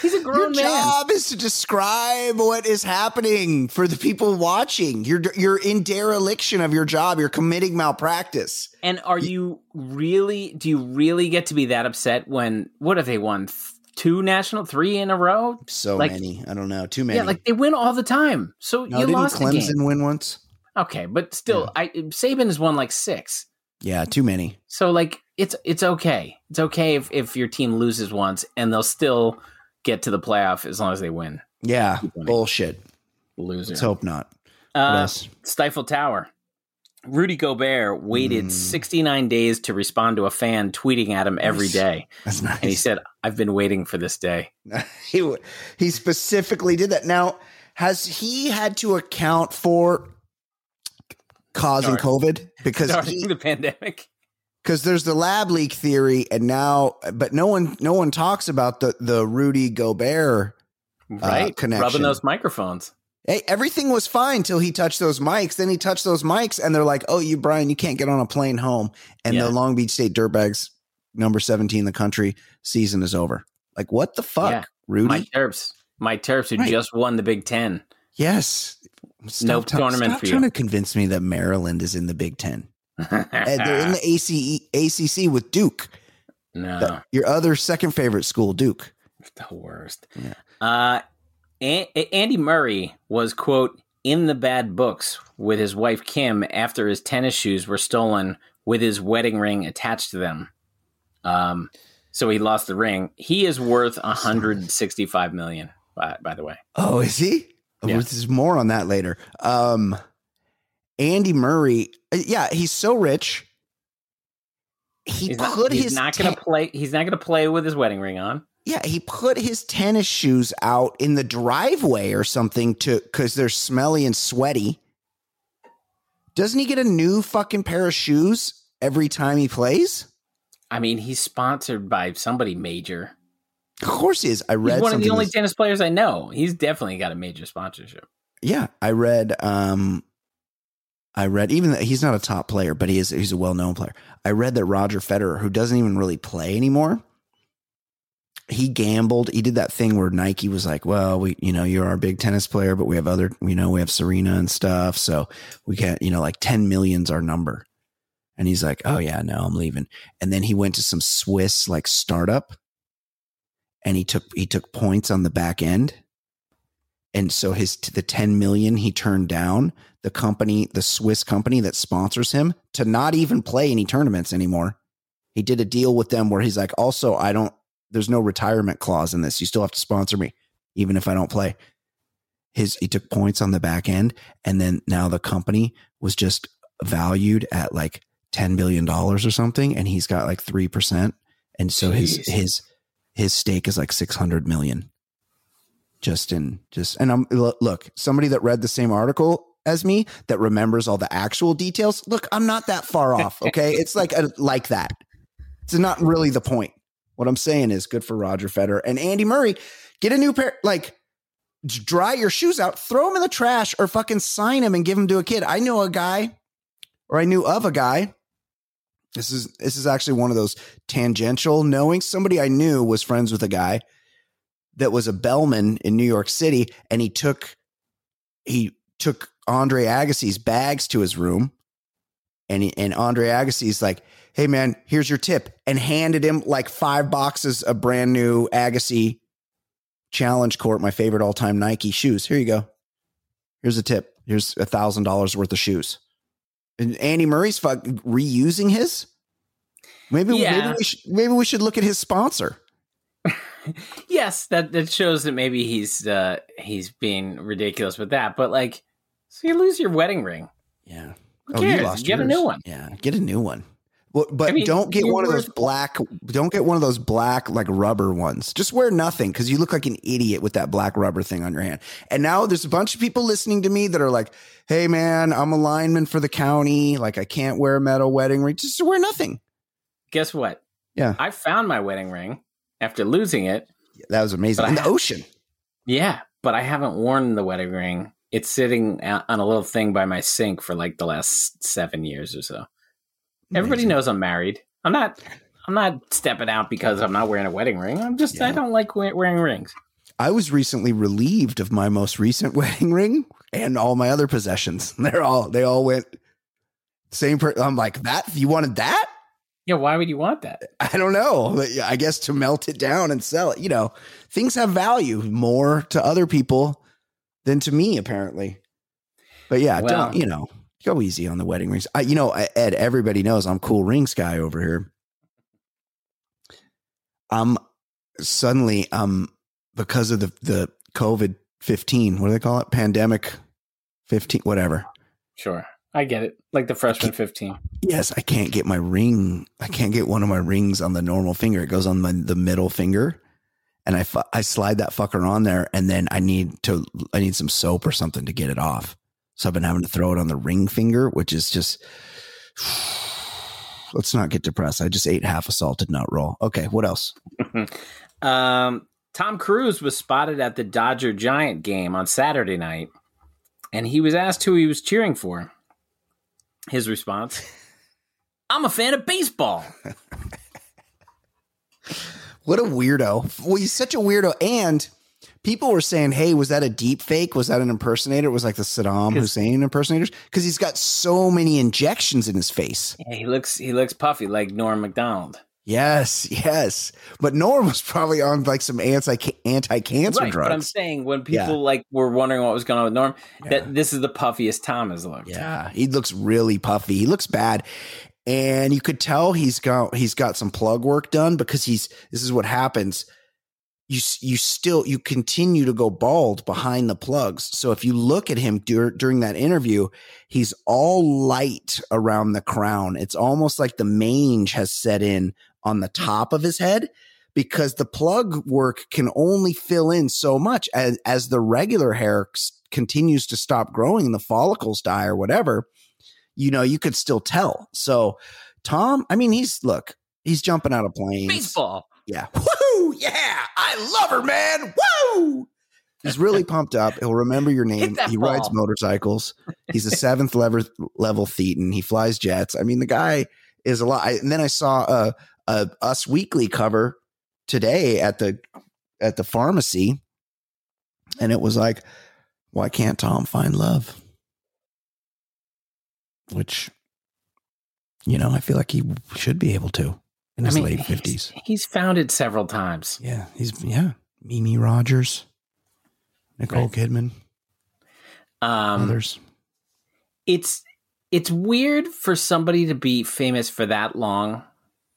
He's a Your grown man. job is to describe what is happening for the people watching. You're you're in dereliction of your job. You're committing malpractice. And are you really? Do you really get to be that upset when what have they won? Two national, three in a row. So Like- many. I don't know. Too many. Yeah, like they win all the time. So no, you didn't lost Clemson win once? Okay, but still, I Saban has won like six. Yeah, too many. So like it's it's okay. It's okay if if your team loses once and they'll still get to the playoff as long as they win. Yeah, bullshit. Loser. Let's hope not. Uh? Stifle Tower. Rudy Gobert waited Mm. 69 days to respond to a fan tweeting at him every day. That's nice. And he said, I've been waiting for this day. [laughs] he he specifically did that. Now, has he had to account for causing Sorry. COVID because Starting he, the pandemic. because there's the lab leak theory, and now, but no one no one talks about the the Rudy Gobert. Right? connection. Rubbing those microphones. Hey, everything was fine till he touched those mics. Then he touched those mics, and they're like, "Oh, you Brian, you can't get on a plane home." And Yeah. the Long Beach State Dirtbags, number seventeen in the country, season is over. Like, what the fuck, Yeah. Rudy? My Terps. My Terps who Right. just won the Big Ten. Yes. No t- tournament stop for you. trying to convince me that Maryland is in the Big Ten. [laughs] And they're in the ACE, ACC with Duke, no. the- your other second favorite school, Duke. the worst. Yeah. Uh, A- Andy Murray was quote in the bad books with his wife Kim after his tennis shoes were stolen with his wedding ring attached to them. Um, so he lost the ring. He is worth 165 million. By, by the way, Oh, is he? Yeah. There's more on that later. Um, Andy Murray, yeah, he's so rich. He he's not, put he's his not to play. He's not going to play with his wedding ring on. Yeah, he put his tennis shoes out in the driveway or something to because they're smelly and sweaty. Doesn't he get a new fucking pair of shoes every time he plays? I mean, he's sponsored by somebody major. Of course he is. I read He's one of the only tennis players I know. He's definitely got a major sponsorship. Yeah, I read. Um, I read even that he's not a top player, but he is. He's a well-known player. I read that Roger Federer, who doesn't even really play anymore, he gambled. He did that thing where Nike was like, "Well, we, you know, you're our big tennis player, but we have other, you know, we have Serena and stuff, so we can't, you know, like ten million's our number." And he's like, "Oh yeah, no, I'm leaving." And then he went to some Swiss like startup, and he took he took points on the back end and so his the 10 million he turned down the company the swiss company that sponsors him to not even play any tournaments anymore he did a deal with them where he's like also i don't there's no retirement clause in this. You still have to sponsor me even if i don't play. His he took points on the back end and then now the company was just valued at like 10 billion dollars or something and he's got like 3% and so his Jeez. his his stake is like 600 million. Just in just and I'm look somebody that read the same article as me that remembers all the actual details look I'm not that far off [laughs] okay? It's like a, like that. It's not really the point what I'm saying is good for Roger Federer and Andy Murray. Get a new pair like dry your shoes out throw them in the trash or fucking sign them and give them to a kid. I know a guy or I knew of a guy. This is this is actually one of those tangential knowing somebody I knew was friends with a guy that was a bellman in New York City, and he took he took Andre Agassi's bags to his room, and he, and Andre Agassi's like, "Hey man, here's your tip," and handed him like five boxes of brand new Agassi Challenge Court, my favorite all time Nike shoes. Here you go. Here's a tip. Here's a thousand dollars worth of shoes. And Andy Murray's fuck reusing his. Maybe Yeah. maybe we should maybe we should look at his sponsor. [laughs] yes, that that shows that maybe he's uh he's being ridiculous with that. But like, so you lose your wedding ring. Yeah. Who Oh, you cares? lost Get a new one. Yeah, get a new one. Well, but I mean, don't get one of those black. Don't get one of those black like rubber ones. Just wear nothing because you look like an idiot with that black rubber thing on your hand. And now there's a bunch of people listening to me that are like, "Hey, man, I'm a lineman for the county. Like, I can't wear a metal wedding ring. Just wear nothing." Guess what? Yeah. I found my wedding ring after losing it. That was amazing. In I- the ocean. Yeah, but I haven't worn the wedding ring. It's sitting on a little thing by my sink for like the last seven years or so. Everybody Amazing. knows I'm married. I'm not. I'm not stepping out because I'm not wearing a wedding ring. I'm just I don't like wearing rings. I was recently relieved of my most recent [laughs] wedding ring and all my other possessions. [laughs] They're all they all went same. Per- I'm like that. You wanted that? Yeah, why would you want that? [laughs] I don't know. I guess to melt it down and sell it. You know, things have value more to other people than to me, apparently. But yeah, Well- don't you know? Go easy on the wedding rings. I, you know, Ed. Everybody knows I'm cool rings guy over here. Um, suddenly, um, because of the the COVID fifteen, what do they call it? Pandemic fifteen, whatever. Sure, I get it. Like the freshman 15. Yes, I can't get my ring. I can't get one of my rings on the normal finger. It goes on my, the middle finger, and I I slide that fucker on there, and then I need to I need some soap or something to get it off. So I've been having to throw it on the ring finger, which is just. [sighs] Let's not get depressed. I just ate half a salted nut roll. Okay, what else? [laughs] Um, Tom Cruise was spotted at the Dodger Giant game on Saturday night, and he was asked who he was cheering for. His response: [laughs] "I'm a fan of baseball." [laughs] What a weirdo. Well, he's such a weirdo. And people were saying, hey, was that a deep fake? Was that an impersonator? It was like the Saddam Hussein impersonators? Because he's got so many injections in his face. Yeah, he looks he looks puffy like Norm Macdonald. Yes, yes. But Norm was probably on like some anti anti cancer Right, but I'm saying when people Yeah. like were wondering what was going on with Norm, Yeah. that this is the puffiest Tom has looked. Yeah, he looks really puffy. He looks bad. And you could tell he's got he's got some plug work done because he's this is what happens. You you still you continue to go bald behind the plugs. So if you look at him dur- during that interview, he's all light around the crown. It's almost like the mange has set in on the top of his head because the plug work can only fill in so much as as the regular hair continues to stop growing, the follicles die or whatever. You know, you could still tell. So Tom, I mean, he's look, he's jumping out of planes. Baseball. Yeah. [laughs] Woo! Yeah. I love her, man. Woo! He's really pumped up. He'll remember your [laughs] name. He rides motorcycles. [laughs] He's a seventh level level Thetan. He flies jets. I mean, the guy is a lot. I, and then I saw a, a Us Weekly cover today at the at the pharmacy, and it was like, "Why can't Tom find love?" Which, you know, I feel like he should be able to in his late fifties. He's found it several times. Yeah, he's yeah. Mimi Rogers, Nicole Right. Kidman, Um, others. it's it's weird for somebody to be famous for that long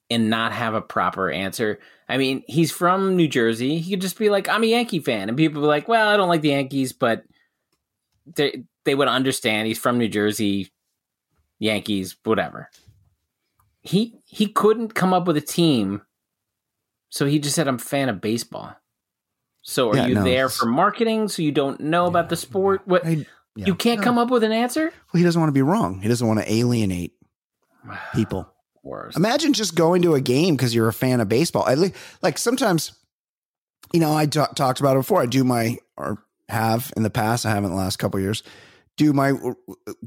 and not have a proper answer. I mean, he's from New Jersey. He could just be like, "I'm a Yankee fan," and people be like, "Well, I don't like the Yankees," but they they would understand. He's from New Jersey, Yankees, whatever. He he couldn't come up with a team, so he just said, "I'm a fan of baseball." So are Yeah, you no, there it's- for marketing? So you don't know about the sport? What I- yeah. you can't No. come up with an answer? Well, he doesn't want to be wrong. He doesn't want to alienate [sighs] people. Worst. Imagine just going to a game because you're a fan of baseball. I li- like sometimes, you know, I talked about it before. I do my or have in the past. I haven't the last couple of years. Do my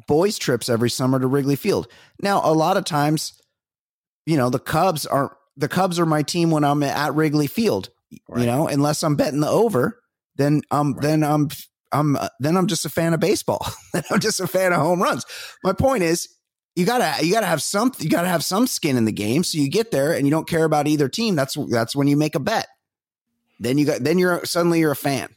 boys trips every summer to Wrigley Field. Now, a lot of times, you know, the Cubs are the Cubs are my team when I'm at Wrigley Field. Right. You know, unless I'm betting the over, then um, Right. then I'm I'm uh, then I'm just a fan of baseball. [laughs] then I'm just a fan of home runs. My point is, you gotta you gotta have some you gotta have some skin in the game. So you get there and you don't care about either team. That's that's when you make a bet. Then you got then you're suddenly you're a fan.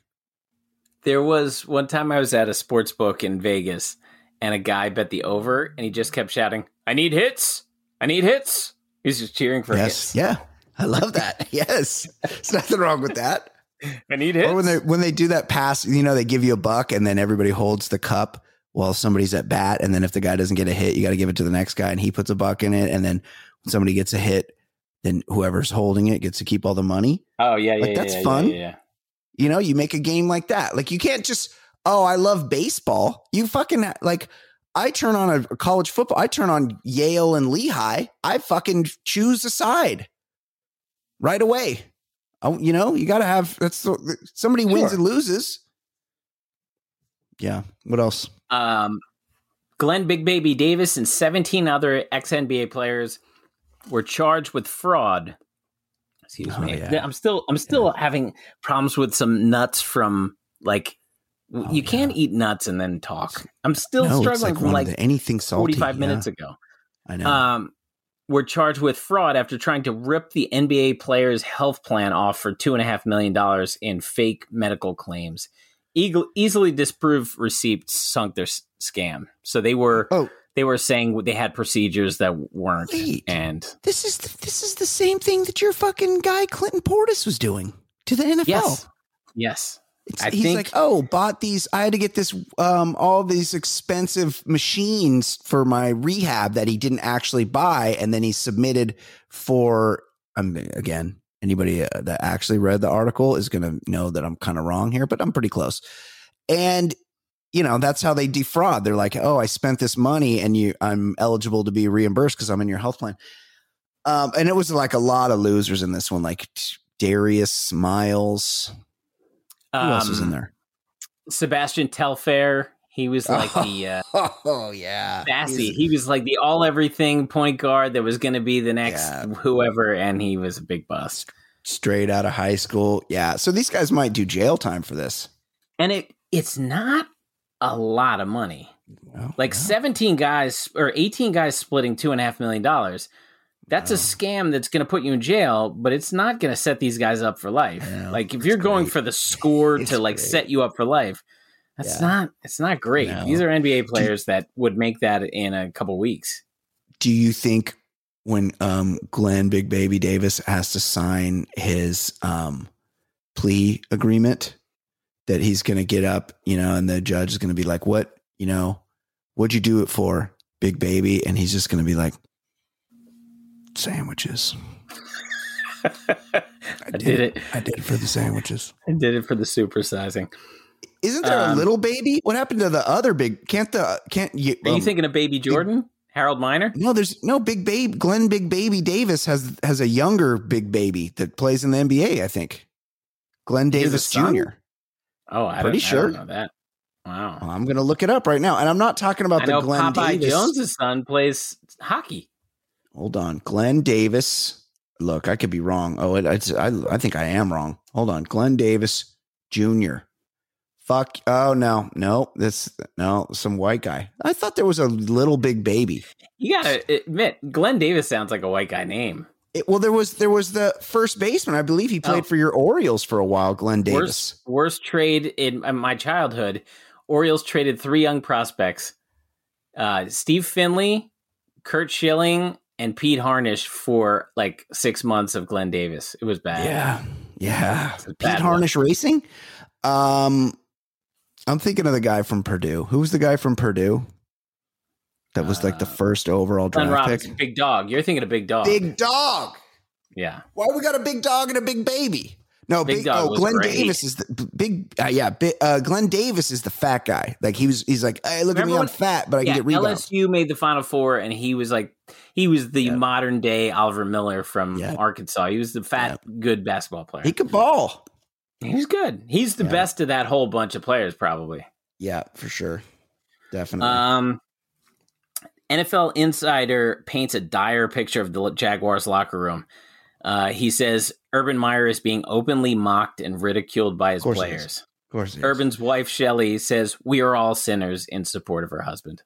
There was one time I was at a sports book in Vegas and a guy bet the over and he just kept shouting, I need hits. I need hits. He's just cheering for yes, hits. yeah, I love that. [laughs] yes, there's nothing wrong with that. [laughs] I need hits. Or when they when they do that pass, you know, they give you a buck and then everybody holds the cup while somebody's at bat, and then if the guy doesn't get a hit, you got to give it to the next guy, and he puts a buck in it, and then when somebody gets a hit, then whoever's holding it gets to keep all the money. oh, yeah, yeah. Like, yeah, that's yeah, fun. Yeah, yeah. You know, you make a game like that. Like you can't just, oh, I love baseball. You fucking like I turn on a, a college football, I turn on Yale and Lehigh. I fucking choose a side right away. Oh, you know, you got to have that's somebody wins Sure. and loses. Yeah. What else? Um, Glen Big Baby Davis and 17 other ex NBA players were charged with fraud. Excuse Oh, me. yeah. I'm still I'm still having problems with some nuts from like Oh, you yeah. can't eat nuts and then talk. I'm still No, struggling like from like the- anything salty. 45 yeah, minutes ago. I know. Um, were charged with fraud after trying to rip the NBA player's health plan off for two and a half million dollars in fake medical claims. Eagle, easily disproved receipts sunk their s- scam. So they were oh, they were saying they had procedures that weren't, Wait. and this is the, this is the same thing that your fucking guy Clinton Portis was doing to the NFL. yes, yes, It's, I he's think- like, oh, bought these. I had to get this, um, all these expensive machines for my rehab that he didn't actually buy, and then he submitted for. Um, again, anybody uh, that actually read the article is going to know that I'm kind of wrong here, but I'm pretty close. And you know that's how they defraud. They're like, oh, I spent this money, and you, I'm eligible to be reimbursed because I'm in your health plan. Um, and it was like a lot of losers in this one, like Darius Miles. Who else was in Um, there? Sebastian Telfair. He was [laughs] like the uh, Oh yeah, sassy. He was like the all everything point guard that was going to be the next Yeah. whoever, and he was a big bust. straight out of high school. Yeah, so these guys might do jail time for this. And it it's not a lot of money. Well, Like yeah. 17 guys or 18 guys splitting two and a half million dollars. That's a scam that's going to put you in jail, but it's not going to set these guys up for life. Yeah, like if you're going great. for the score [laughs] to like great. set you up for life, that's Yeah. not it's not great. No. These are NBA players that would make that in a couple weeks. do you think when um, Glen Big Baby Davis has to sign his um, plea agreement that he's going to get up, you know, and the judge is going to be like, "What, you know, what'd you do it for, Big Baby?" And he's just going to be like, "Sandwiches." [laughs] I did it. I did it for the sandwiches. I did it for the supersizing. Isn't there a Um, little baby? What happened to the other big? Can't the can't you? Are you um, thinking of Baby Jordan? Harold Miner? No, there's no big babe. Glen Big Baby Davis has has a younger big baby that plays in the NBA. I think Glenn He Davis? Jr. Oh, I Pretty don't, I don't sure. know that. Wow. I'm gonna look it up right now, and I'm not talking about I the know Glenn Popeye Davis. Jones' son plays hockey. Hold on, Glenn Davis. Look, I could be wrong. Oh, it, it's, I I think I am wrong. Hold on, Glenn Davis Jr. Fuck. Oh no, no. This no some white guy. I thought there was a little big baby. You gotta admit, Glenn Davis sounds like a white guy name. It, well, there was there was the first baseman. I believe he played Oh. for your Orioles for a while. Glenn Davis. Worst, worst trade in in my childhood. Orioles traded three young prospects: uh, Steve Finley, Curt Schilling, and Pete Harnisch for like six months of Glenn Davis. It was bad. Yeah, yeah. Pete Harnisch Racing. Um, I'm thinking of the guy from Purdue. Who was the guy from Purdue? That was like the Uh, first overall draft Robinson, pick. Big Dog. You're thinking of Big Dog. Big dog. yeah. Why we got a big dog and a big baby? No, Big big. Oh, Glen great. Davis is the big. Uh, yeah, bi- uh, Glen Davis is the fat guy. Like he was. He's like, hey, look Remember at me, I'm fat, but I yeah, can get rebounds. LSU made the Final Four, and he was like, he was the Yeah. modern day Oliver Miller from Yeah. Arkansas. He was the fat, good basketball player. He could ball. He's good. He's the best of that whole bunch of players, probably. Yeah, for sure, definitely. Um, NFL Insider paints a dire picture of the Jaguars locker room. Uh, he says Urban Meyer is being openly mocked and ridiculed by his Of course he is. players. of course, he is. Urban's wife Shelley says we are all sinners in support of her husband.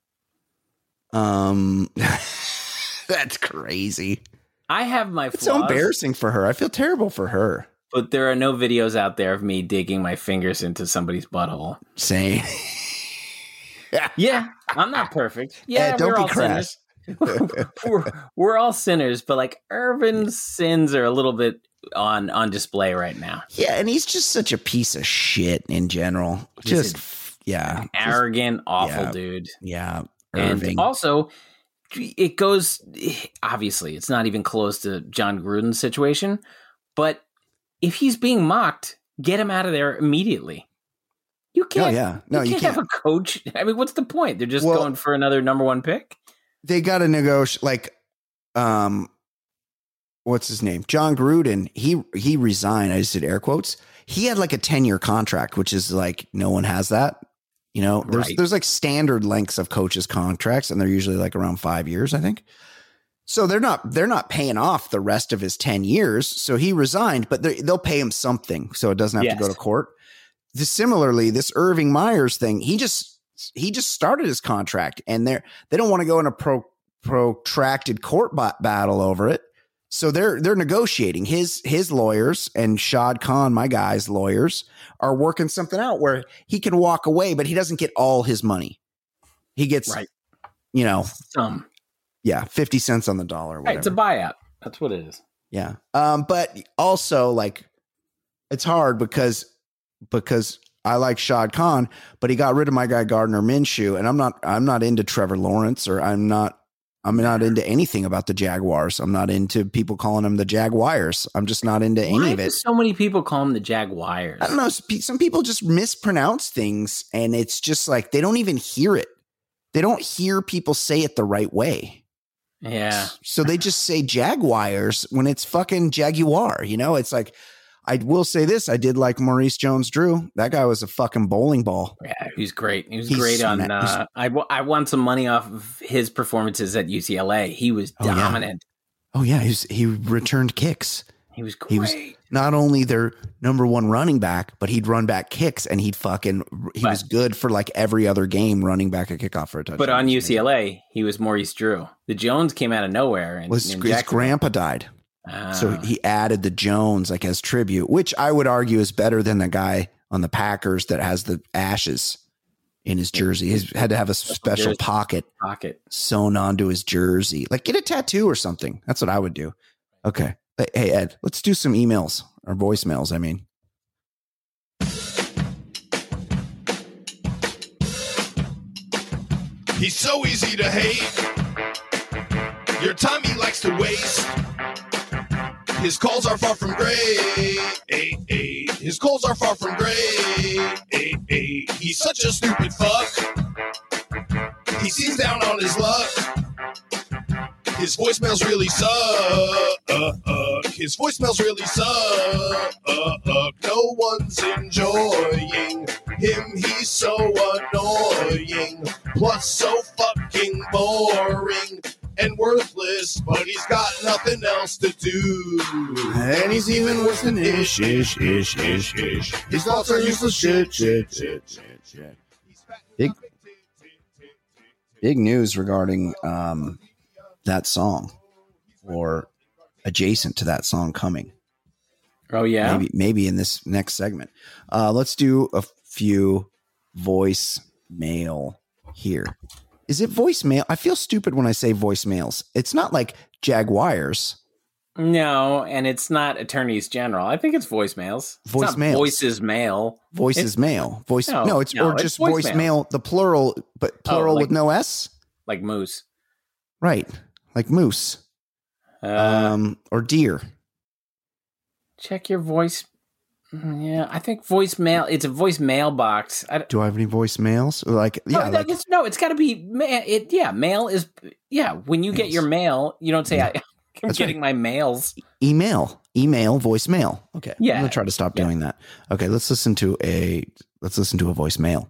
Um, [laughs] that's crazy. I have my It's flaws, so embarrassing for her. I feel terrible for her. but there are no videos out there of me digging my fingers into somebody's butthole. Saying, [laughs] Yeah, I'm not perfect. Yeah, Eh, don't we're be all crass. sinners. [laughs] we're, we're all sinners, but like Urban's sins are a little bit on on display right now. yeah, and he's just such a piece of shit in general. Just yeah, just- Arrogant, awful yeah. dude. yeah. And Irving. also, it goes. Obviously, it's not even close to Jon Gruden's situation, but if he's being mocked, get him out of there immediately. You oh, can't. yeah, no, you you can't, can't. have a coach. I mean, what's the point? They're just Well- going for another number one pick. They got to negotiate. Like, um, what's his name? Jon Gruden. He he resigned. I just did air quotes. He had like a ten year contract, which is like no one has that. You know, there's Right. there's like standard lengths of coaches' contracts, and they're usually like around five years, I think. So they're not they're not paying off the rest of his ten years. So he resigned, but they- they'll pay him something, so it doesn't have to go to court. The- similarly, this Urban Meyer's thing, he just he just started his contract, and they're they don't want to go in a pro, protracted court ba- battle over it. So they're they're negotiating. His his lawyers and Shad Khan, my guy's lawyers, are working something out where he can walk away, but he doesn't get all his money. He gets, Right. you know, Some. yeah, fifty cents on the dollar. Right, it's a buyout. That's what it is. Yeah. Um, but also like it's hard because because I like Shad Khan, but he got rid of my guy Gardner Minshew, and I'm not I'm not into Trevor Lawrence or I'm not I'm not into anything about the Jaguars. I'm not into people calling them the Jaguars. I'm just not into any of it. so many people call them the Jaguars? I don't know. Some people just mispronounce things, and it's just like they don't even hear it. They don't hear people say it the right way. Yeah. So they just say Jaguars when it's fucking Jaguar. You know, it's like, I will say this. I did like Maurice Jones Drew. That guy was a fucking bowling ball. Yeah, he was great. He was He's great on. he's- Uh, I w- I won some money off of his performances at UCLA. He was Oh, yeah. dominant. Oh, yeah. He's, he returned kicks. He was great. He was not only their number one running back, but he'd run back kicks and he'd fucking, he was good for like every other game running back a kickoff for a touchdown. but on was. UCLA, he was Maurice Drew. The Jones came out of nowhere, and, Was and his grandpa died. Ah. So he added the Jones like as tribute, which I would argue is better than the guy on the Packers that has the ashes in his jersey. He's had to have a special jersey. pocket pocket. sewn onto his jersey. Like get a tattoo or something. That's what I would do. Okay. Hey, Hey Ed, let's do some emails or voicemails. I mean, He's so easy to hate. Your time he likes to waste. His calls are far from great. His calls are far from great. He's such a stupid fuck. He seems down on his luck. His voicemails really suck. His voicemails really suck. No one's enjoying him. He's so annoying. Plus, so fucking boring and worthless. But he's got nothing else to do. And he's even worse than ish, ish, ish, ish, ish. His thoughts are useless shit, shit, shit, shit, shit. Big- big news regarding um, that song or adjacent to that song coming. Oh yeah. maybe maybe in this next segment. Uh, let's do a few voicemail here. Is it voicemail? I feel stupid when I say voicemails. It's not like Jaguars. No, and it's not attorneys general. I think it's voicemails. It's not voices mail. Voices mail. Voice. No, No, it's no, or it's just voicemail. voicemail. The plural, but plural like- with no s. like moose. Right, like moose Uh, um, or deer. check your voice. Mm, Yeah, I think voicemail. It's a voicemail box. I, Do I have any voicemails? Like no, yeah, that- like it's, no, it's got to be. ma- It yeah, mail is yeah. When you get Yes. your mail, you don't say Yeah. I, [laughs] I'm That's getting my mails. email, email, voicemail. Okay, Yeah. I'm gonna try to stop Yeah. doing that. Okay, let's listen to a let's listen to a voicemail.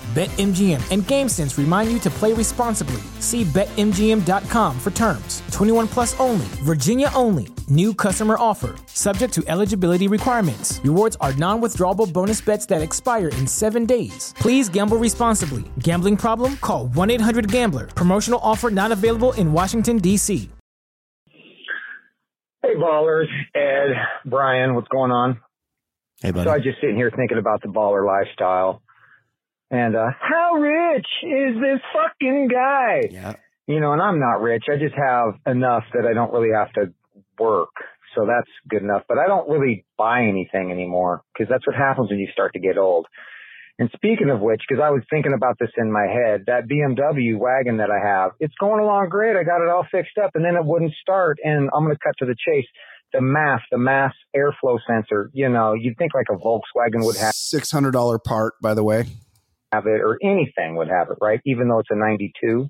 BetMGM and GameSense remind you to play responsibly. See BetMGM.com for terms. 21 plus only, Virginia only. New customer offer, subject to eligibility requirements. Rewards are non withdrawable bonus bets that expire in seven days. Please gamble responsibly. Gambling problem? Call 1 800 Gambler. Promotional offer not available in Washington, D.C. Hey, ballers. Ed, Brian, what's going on? Hey, buddy. So I was just sitting here thinking about the baller lifestyle. And uh, how rich is this fucking guy? yeah. You know, and I'm not rich. I just have enough that I don't really have to work. So that's good enough. But I don't really buy anything anymore because that's what happens when you start to get old. And speaking of which, because I was thinking about this in my head, that BMW wagon that I have, it's going along great. I got it all fixed up and then it wouldn't start. And I'm going to cut to the chase. The mass, the mass airflow sensor, you know, you'd think like a Volkswagen would have Six hundred dollar part, by the way. Have it or anything would have it, right? Even though it's a 92.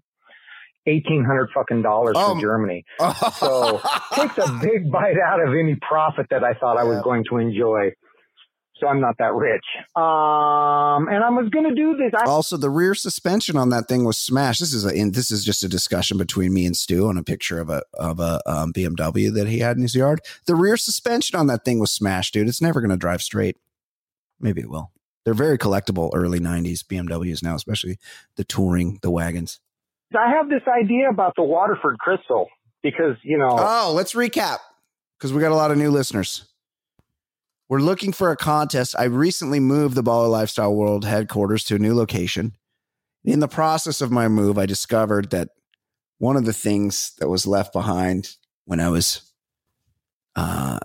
1800 fucking dollars Um, for Germany. [laughs] So takes a big bite out of any profit that I thought I was going to enjoy. So I'm not that rich. Um, and I was going to do this. I also, the rear suspension on that thing was smashed. This is a this is just a discussion between me and Stu on a picture of a of a um, BMW that he had in his yard. The rear suspension on that thing was smashed, dude. It's never going to drive straight. Maybe it will. They're very collectible early '90s BMWs now, especially the touring, the wagons. I have this idea about the Waterford Crystal because, you know, Oh, let's recap because we got a lot of new listeners. We're looking for a contest. I recently moved the Baller Lifestyle World headquarters to a new location. In the process of my move, I discovered that one of the things that was left behind when I was uh,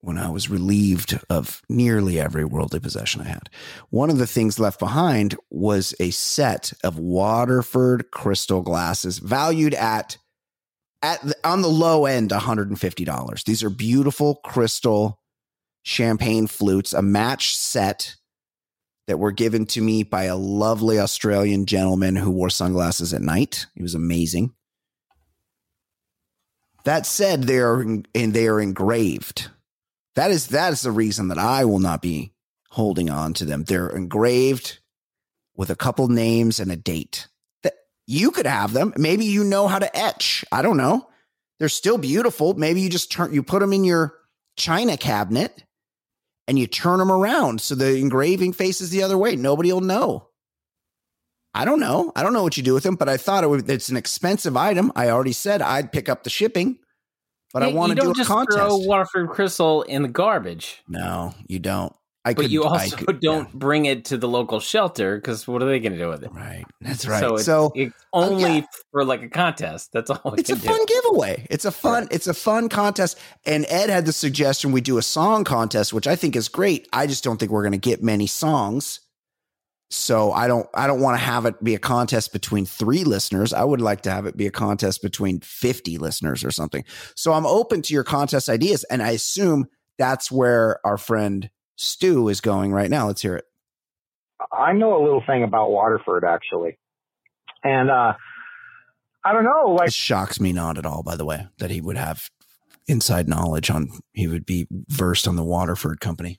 when I was relieved of nearly every worldly possession I had. One of the things left behind was a set of Waterford crystal glasses valued at at the, on the low end $150 these are beautiful crystal champagne flutes a match set that were given to me by a lovely australian gentleman who wore sunglasses at night. He was amazing. That said they are and they are engraved that is that is the reason that i will not be holding on to them they're engraved with a couple names and a date that you could have them. Maybe you know how to etch. I don't know. They're still beautiful. Maybe you just turn you put them in your china cabinet and you turn them around so the engraving faces the other way. Nobody will know. I don't know. I don't know what you do with them, but I thought it would, it's an expensive item. I already said I'd pick up the shipping, but I want to do don't a just contest. throw Waterford Crystal in the garbage. no, you don't. I but could, you also could- [laughs] don't bring it to the local shelter because what are they going to do with it? right. That's right. So it's, so it's uh, only yeah. for like a contest. That's all it's a can fun giveaway. It's a fun, it's a fun contest. And Ed had the suggestion we do a song contest, which I think is great. I just don't think we're going to get many songs. So I don't, I don't want to have it be a contest between three listeners. I would like to have it be a contest between 50 listeners or something. So I'm open to your contest ideas. And I assume that's where our friend Stu is going right now. Let's hear it. I know a little thing about Waterford actually. And, uh, I don't know, like, It shocks me not at all, by the way, that he would have inside knowledge on, he would be versed on the Waterford company.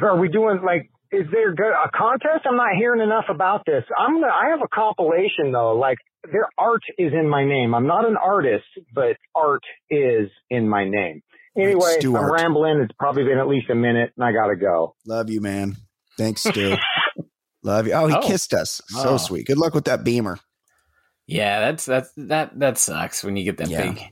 are we doing like, is there a contest? I'm not hearing enough about this. I'm gonna, I have a compilation though, like their art is in my name. I'm not an artist, but art is in my name. Anyway, I'm rambling. It's probably been at least a minute and I gotta go. Love you, man. Thanks, Stu. [laughs] Love you. Oh, he Oh. kissed us. So Oh. sweet. Good luck with that beamer. Yeah, that's that's that that sucks when you get that Yeah. big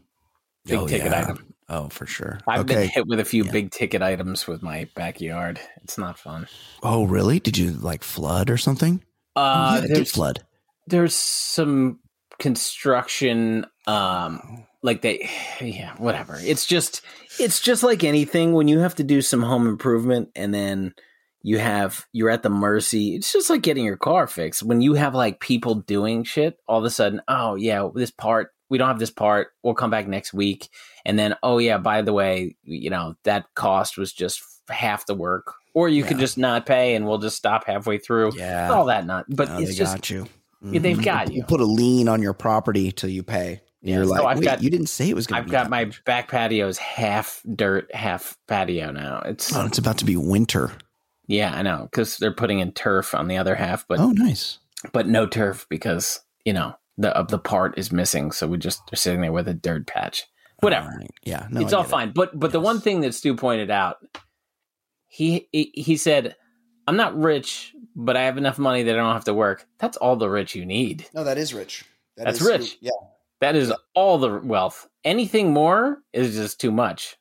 big Oh, ticket yeah. item. Oh, for sure. I've been hit with a few Yeah. big ticket items with my backyard. It's not fun. Oh, really? Did you like flood or something? Uh, oh, yeah, did there's flood. there's some construction um like they [sighs] yeah whatever it's just it's just like anything when you have to do some home improvement and then you have you're at the mercy it's just like getting your car fixed when you have like people doing shit all of a sudden oh yeah this part we don't have this part we'll come back next week and then oh yeah by the way you know that cost was just half the work or you could just not pay and we'll just stop halfway through Yeah. all that not but No, it's they just got you. Yeah, they've mm-hmm. got you. You put a lien on your property till you pay. Yeah, you're so like, I've got- you didn't say it was going to I've got my much." back patio's half dirt, half patio now. It's Oh, it's about to be winter. yeah, I know because they're putting in turf on the other half, but oh, nice. but no turf because you know the of the part is missing, so we just are sitting there with a dirt patch. Whatever, All right. Yeah. No, it's all get it. fine. But but the one thing that Stu pointed out, he he, he said, "I'm not rich, but I have enough money that I don't have to work." That's all the rich you need. No, that is rich. That That's is- rich. Yeah. That is all the wealth. Anything more is just too much.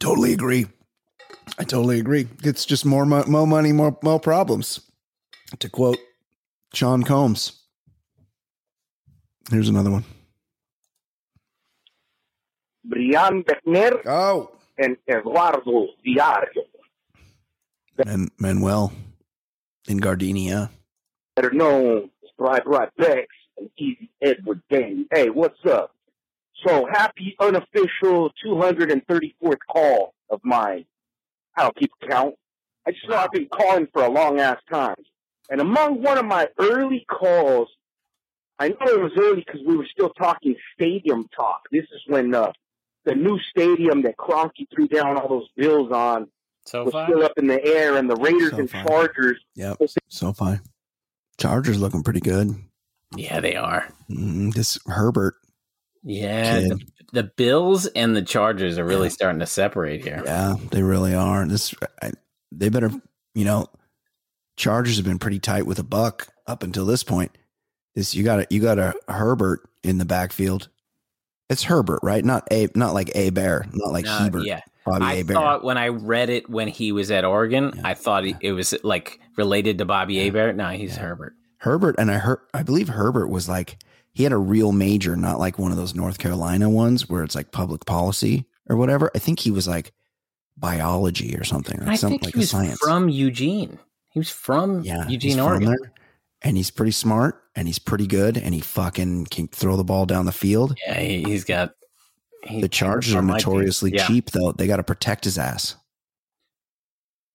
Totally agree. I totally agree. It's just more, mo- more money, more, more problems. To quote Sean Combs. Here's another one. Brian Beckner, Oh, and Eduardo Diario, Man- Manuel in Gardenia. better known as Brian Brian Bex and Easy Edward Dane. Hey, what's up? So happy unofficial 234th call of mine. I don't keep count. I just know I've been calling for a long ass time. And among one of my early calls, I know it was early because we were still talking stadium talk. This is when uh, the new stadium that Kroenke threw down all those bills on So was far, still up in the air, and the Raiders and SoFi. Chargers. Yep. SoFi. Chargers looking pretty good. yeah, they are. Mm, this Herbert. Yeah, the, the Bills and the Chargers are really starting to separate here. Yeah, they really are. This I, they better, you know, Chargers have been pretty tight with a buck up until this point. This you got a you got a Herbert in the backfield. It's Herbert, right? Not a not like a bear, not like Uh, Hebert. yeah, Bobby I A. Bear. thought when I read it when he was at Oregon, Yeah, I thought he- it was like related to Bobby Hebert. No, he's Yeah. Herbert. Herbert and I heard I believe Herbert was like he had a real major, not like one of those North Carolina ones where it's like public policy or whatever. I think he was like biology or something, like I something think like he a was science. from Eugene. He was from yeah, Eugene, from Oregon. there, and he's pretty smart and he's pretty good and he fucking can throw the ball down the field. Yeah, he, he's got. He, The Chargers are on my team. notoriously Yeah. cheap though. They got to protect his ass.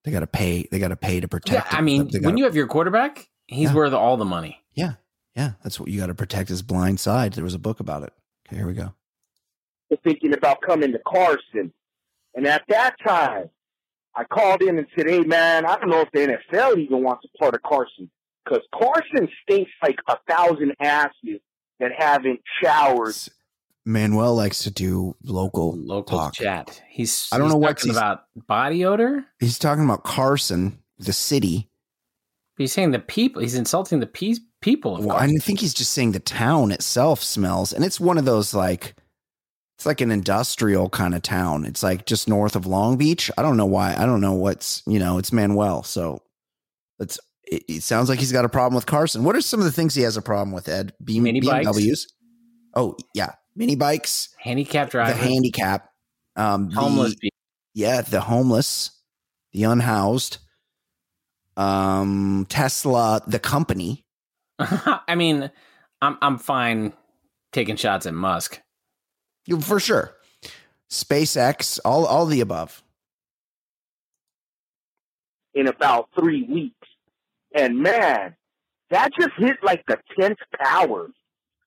They got to pay. They got to pay to protect. Yeah, protect. I mean, when gotta- you have your quarterback, he's Yeah. worth all the money. yeah, yeah, that's what you got to protect his blind side. There was a book about it. Okay, here we go. was thinking about coming to Carson. And at that time, I called in and said, hey, man, I don't know if the NFL even wants a part of Carson. Because Carson stinks like a thousand asses that haven't showered. Manuel likes to do local Local talk. chat. He's. I don't he's know what talking he's- about body odor. He's talking about Carson, the city. He's saying the people. He's insulting the pe- people. Of Well, I think he's just saying the town itself smells, and it's one of those like, it's like an industrial kind of town. It's like just north of Long Beach. I don't know why. I don't know what's you know. It's Manuel, so it's. It, it sounds like he's got a problem with Carson. What are some of the things he has a problem with? Ed B- Mini bikes. Oh yeah, mini bikes, handicap drive. the handicap, um, homeless people. yeah, the homeless, the unhoused, um, Tesla, the company. [laughs] I mean, I'm I'm fine taking shots at Musk. You- For sure. SpaceX, all all the above. in about three weeks. And man, that just hit like the tenth power.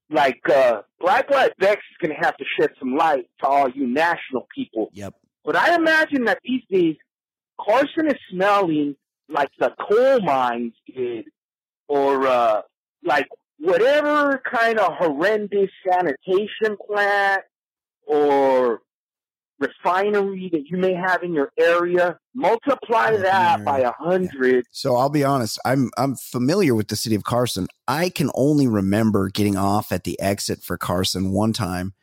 Like uh Black Black Bex is gonna have to shed some light to all you national people. Yep. But I imagine that these days Carson is smelling like the coal mines did or uh like whatever kind of horrendous sanitation plant or refinery that you may have in your area, multiply Oh, that yeah. by a hundred. So I'll be honest, I'm I'm familiar with the city of Carson. I can only remember getting off at the exit for Carson one time,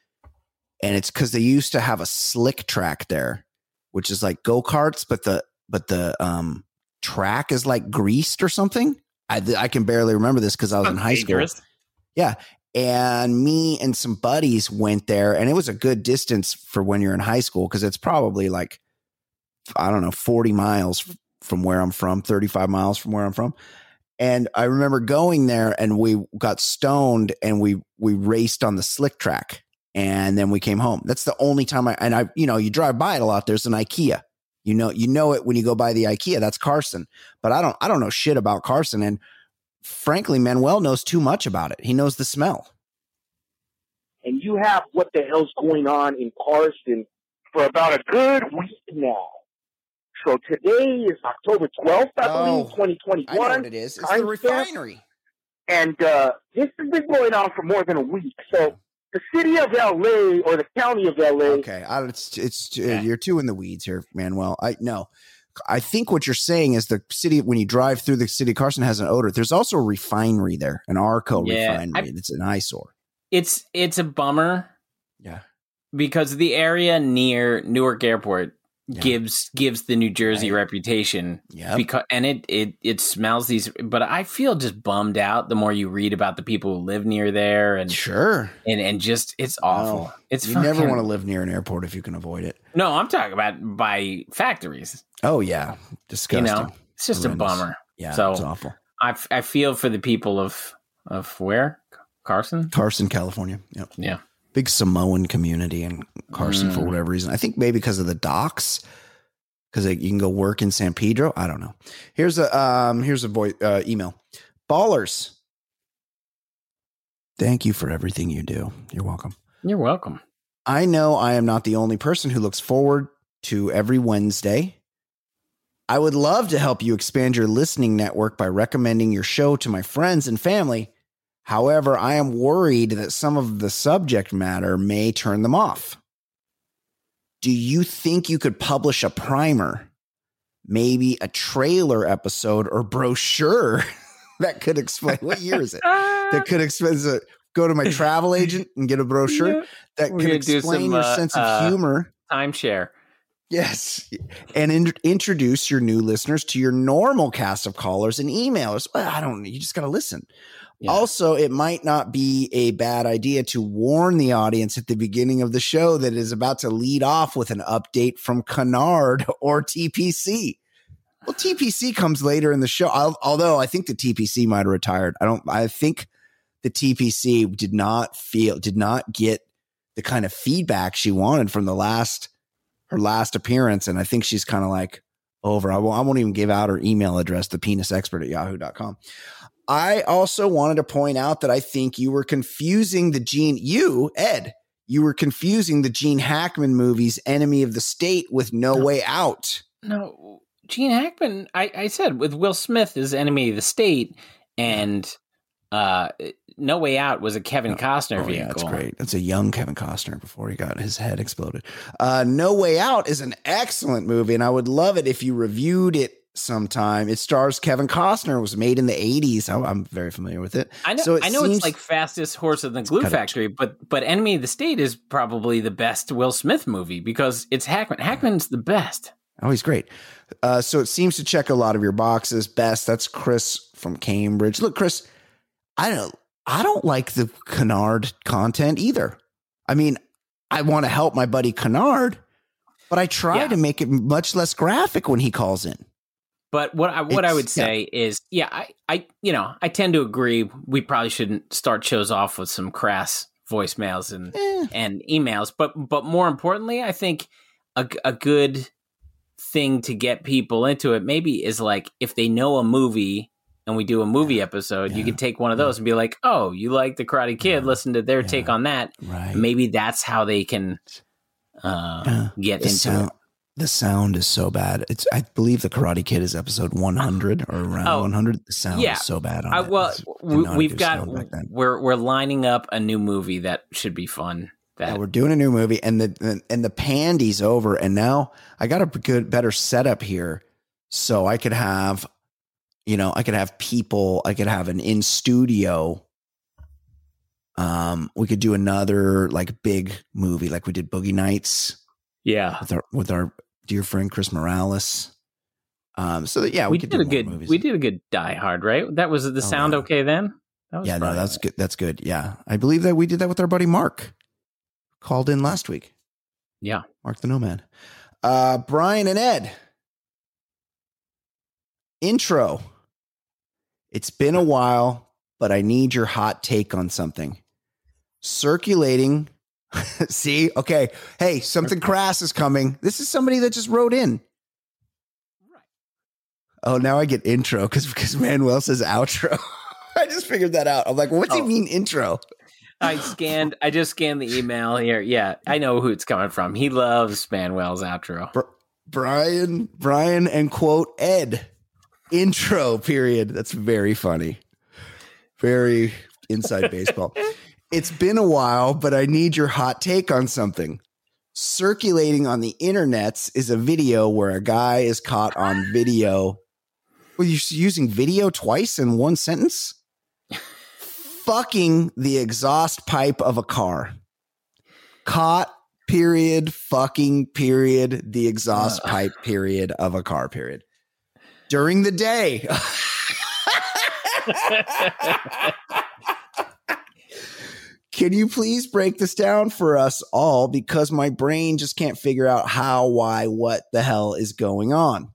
and it's because they used to have a slick track there, which is like go karts, but the but the um track is like greased or something. I I can barely remember this because I was in high school. Yeah. And me and some buddies went there, and it was a good distance for when you're in high school because it's probably like, I don't know, 40 miles from where I'm from, 35 miles from where I'm from. And I remember going there and we got stoned and we we raced on the slick track and then we came home. That's the only time I and I you know you drive by it a lot. There's an IKEA. You know you know it when you go by the IKEA. That's Carson. But I don't I don't know shit about Carson and frankly Manuel knows too much about it. He knows the smell. And you have what the hell's going on in Carson for about a good week now. So today is October 12th, I Oh, believe, 2021. it is. It's the refinery. And uh, this has been going on for more than a week. So the city of LA or the county of LA Okay, I, it's it's uh, Yeah. you're too in the weeds here, Manuel. I no, I think what you're saying is the city when you drive through the city of Carson has an odor. There's also a refinery there, an Arco Yeah, refinery. I- it's an eyesore. It's it's a bummer Yeah, because the area near Newark Airport gives gives the New Jersey reputation. Yep. Because and it it it smells these but I feel just bummed out the more you read about the people who live near there and Sure. and and just it's awful. No, it's you never want to live near an airport if you can avoid it. No, I'm talking about by factories. Oh yeah, disgusting. You know, it's just Horrendous. a bummer. Yeah, So- it's awful. I, f- I feel for the people of of where Carson. Carson, California. Yep. Yeah. Big Samoan community in Carson for Mm. whatever reason. I think maybe because of the docks, because you can go work in San Pedro. I don't know. Here's a um here's a voice uh, email. Ballers. Thank you for everything you do. You're welcome. You're welcome. I know I am not the only person who looks forward to every Wednesday. I would love to help you expand your listening network by recommending your show to my friends and family. However, I am worried that some of the subject matter may turn them off. Do you think you could publish a primer, maybe a trailer episode or brochure [laughs] that could explain what year is it? [laughs] That could explain. Go to my travel agent and get a brochure that We're can explain some, your uh, sense of uh, humor. Timeshare. Yes. And in- introduce your new listeners to your normal cast of callers and emailers. Well, I don't you just got to listen. Yeah. Also, it might not be a bad idea to warn the audience at the beginning of the show that it is about to lead off with an update from Canard [laughs] or TPC. Well, TPC comes later in the show. Al- Although I think the TPC might have retired. I don't. I think the TPC did not feel did not get the kind of feedback she wanted from the last her last appearance. And I think she's kind of like over. I won't, I won't even give out her email address, the penis expert at yahoo.com. I also wanted to point out that I think you were confusing the Gene, you, Ed, you were confusing the Gene Hackman movies Enemy of the State with No Way Out. No, Gene Hackman. I, I said with Will Smith is enemy of the state, and uh, No Way Out was a Kevin Costner Oh, vehicle. yeah, that's great. That's a young Kevin Costner before he got his head exploded. Uh, no Way Out is an excellent movie, and I would love it if you reviewed it sometime. It stars Kevin Costner. It was made in the 80s. I, I'm very familiar with it. I know. So it I know it's like fastest horse of the glue factory, but but Enemy of the State is probably the best Will Smith movie because it's Hackman. Hackman's the best. Oh, he's great. Uh, so it seems to check a lot of your boxes. Best. That's Chris from Cambridge. Look, Chris, I don't. I don't like the Kennard content either. I mean, I want to help my buddy Kennard, but I try Yeah. to make it much less graphic when he calls in. But what I what I would say is, yeah, I, I you know I tend to agree. We probably shouldn't start shows off with some crass voicemails and Eh, and emails. But but more importantly, I think a, a good thing to get people into it maybe is like if they know a movie and we do a movie episode, you Yeah. can take one of those and be like, oh, you like the Karate Kid? Yeah. Listen to their Yeah. take on that. right. Maybe that's how they can uh, Yeah. get the into sound, it. the sound is so bad. It's I believe the Karate Kid is episode 100 or around Oh, 100. The sound yeah. is so bad. On I, it. well, we, we've got sound back then. we're we're lining up a new movie that should be fun. That Yeah, we're doing a new movie, and the and the pandy's over, and now I got a good, better setup here, so I could have, you know, I could have people, I could have an in studio. Um, we could do another like big movie, like we did Boogie Nights yeah. with our with our dear friend Chris Morales. Um, so that, yeah, we, we did a good movies. we did a good Die Hard, right? That was the Oh, sound okay then. That was Yeah, no, that's good. That's good. Yeah, I believe that we did that with our buddy Mark. Called in last week. Yeah. Mark the Nomad. Uh, Brian and Ed. Intro. It's been a while, but I need your hot take on something. Circulating. [laughs] See, okay. Hey, something crass is coming. This is somebody that just wrote in. Oh, now I get intro because because Manuel says outro. [laughs] I just figured that out. I'm like, what's he Oh. mean intro? I scanned. I just scanned the email here. Yeah, I know who it's coming from. He loves Manuel's outro. Br- Brian, Brian, and quote Ed. Intro period. That's very funny. Very inside [laughs] baseball. It's been a while, but I need your hot take on something. Circulating on the internets is a video where a guy is caught on video. Well, you're using video twice in one sentence? Fucking the exhaust pipe of a car. Caught period, fucking period, the exhaust uh. pipe period of a car period. During the day. [laughs] Can you please break this down for us all? Because my brain just can't figure out how, why, what the hell is going on.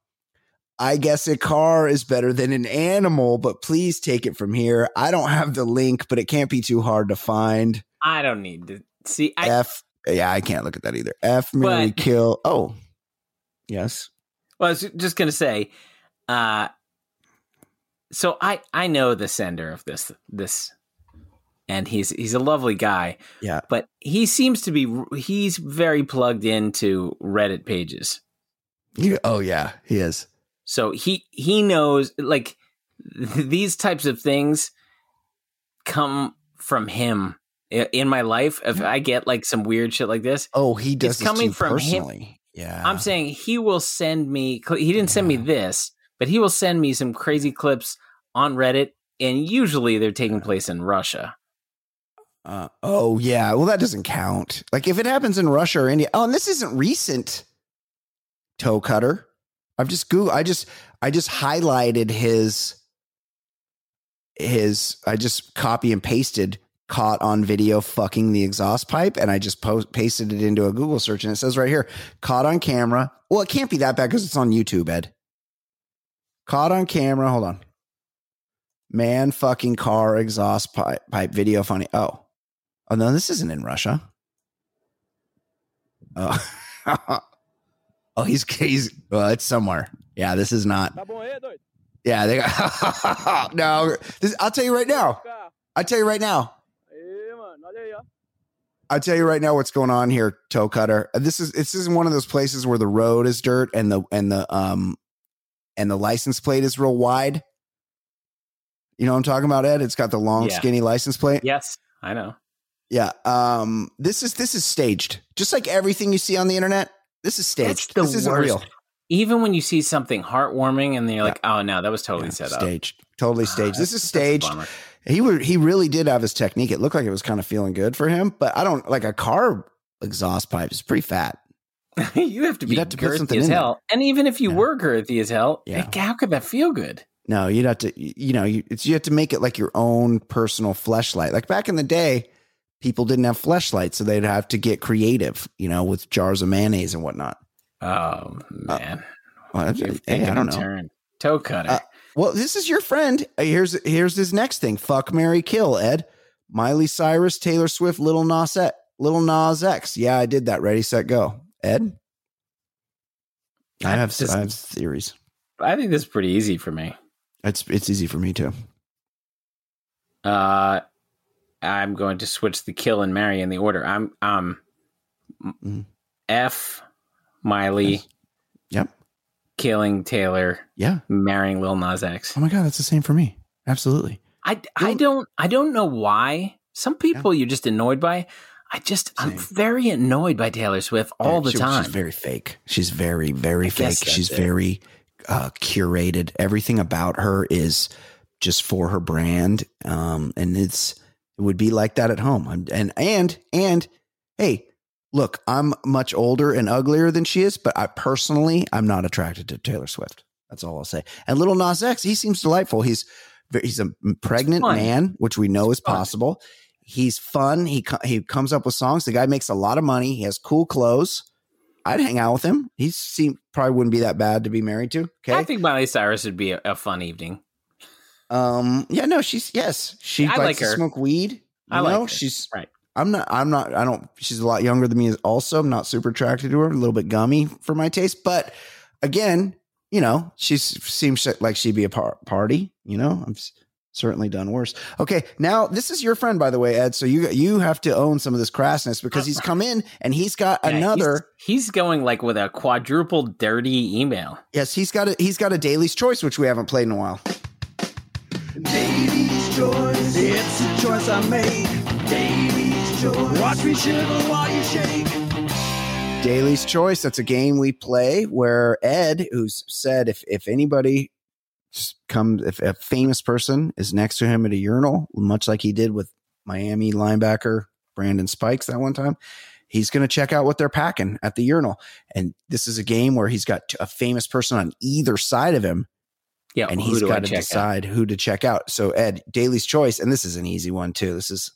I guess a car is better than an animal, but please take it from here. I don't have the link, but it can't be too hard to find. I don't need to see. I, F. Yeah, I can't look at that either. F. Mary But- kill. Oh, yes. well, I was just gonna say, uh, so I I know the sender of this this, and he's he's a lovely guy, Yeah. but he seems to be he's very plugged into Reddit pages. You- oh, yeah, he is. So he he knows like these types of things come from him in my life. If I get like some weird shit like this, Oh, he does It's coming from him. Yeah. I'm saying he will send me. He didn't send me this, but he will send me some crazy clips on Reddit, and usually they're taking place in Russia. Uh, oh yeah, well that doesn't count. Like if it happens in Russia or India. Oh, and this isn't recent. Toe cutter. I've just Google. I just I just highlighted his his. I just copy and pasted caught on video fucking the exhaust pipe, and I just post pasted it into a Google search, and it says right here caught on camera. Well, it can't be that bad because it's on YouTube, Ed. Caught on camera. Hold on. Man fucking car exhaust pipe, pipe video funny. Oh. Oh no, this isn't in Russia. Oh. [laughs] oh, he's he's well, it's somewhere. Yeah, this is not. Yeah, they got [laughs] no. This, I'll tell you right now. I'll tell you right now. I'll tell you right now what's going on here, toe cutter. This is this is one of those places where the road is dirt and the and the um and the license plate is real wide. You know what I'm talking about, Ed? It's got the long, Yeah. skinny license plate. Yes, I know. Yeah. Um. This is this is staged, just like everything you see on the internet. This is staged. the this isn't worst. real. Even when you see something heartwarming, and then you're like, "Oh no, that was totally Yeah, set up." staged. Totally Ah, staged. This is staged. He were he really did have his technique. It looked like it was kind of feeling good for him, but I don't like a car exhaust pipe is pretty fat. [laughs] you have to You'd be have to put girthy something as in there. hell. And even if you Yeah. were girthy as hell, Yeah. like, how could that feel good? No, you'd have to you know, you, it's you have to make it like your own personal fleshlight. Like back in the day, people didn't have fleshlights, so they'd have to get creative, you know, with jars of mayonnaise and whatnot. Oh man, Well, You're hey, I don't know. Turn. Toe cutter. Uh, Well, this is your friend. Uh, Here's here's his next thing. Fuck Mary Kill, Ed. Miley Cyrus, Taylor Swift, Little Nas X. Little Nas X. Yeah, I did that. Ready, set, go. Ed? I have This- I have theories. I think this is pretty easy for me. It's it's easy for me too. Uh, I'm going to switch the kill and marry in the order. I'm um Mhm. F Miley Yes. Yep. killing Taylor, Yeah. marrying Lil Nas X. Oh my god, that's the same for me. Absolutely. I I don't I don't know why. Some people you're just annoyed by. I just I'm very annoyed by Taylor Swift all the She- time. She's very fake. She's very, very I fake. She's it. very uh, curated. Everything about her is just for her brand. Um, and it's it would be like that at home. I'm- And and and hey, look, I'm much older and uglier than she is, but I personally I'm not attracted to Taylor Swift. That's all I'll say. And little Nas X, he seems delightful. He's he's a pregnant man, which we know is fun. possible. He's fun. He co- he comes up with songs. The guy makes a lot of money. He has cool clothes. I'd hang out with him. He seemed probably wouldn't be that bad to be married to. Okay, I think Miley Cyrus would be a, a fun evening. Um. Yeah. No. She's yes. She I likes like to her. smoke weed. You I like know. her. She's Right. I'm not. I'm not. I don't. She's a lot younger than me. Also, I'm not super attracted to her. A little bit gummy for my taste. But again, you know, she seems like she'd be a par- party. You know, I'm certainly done worse. Okay, now this is your friend, by the way, Ed. So you you have to own some of this crassness because he's come in and he's got Yeah, another. He's, going like with a quadruple dirty email. Yes, he's got a he's got a Daly's Choice, which we haven't played in a while. Daly's choice, it's a choice I make. Daly's choice, watch me shiver while you shake. Daly's Choice. That's a game we play where Ed, who's said if if anybody comes, if a famous person is next to him at a urinal, much like he did with Miami linebacker Brandon Spikes that one time, he's going to check out what they're packing at the urinal. And this is a game where he's got a famous person on either side of him, Yeah, and he's got to check out? decide who to check out. So Ed, Daly's choice, and this is an easy one too. This is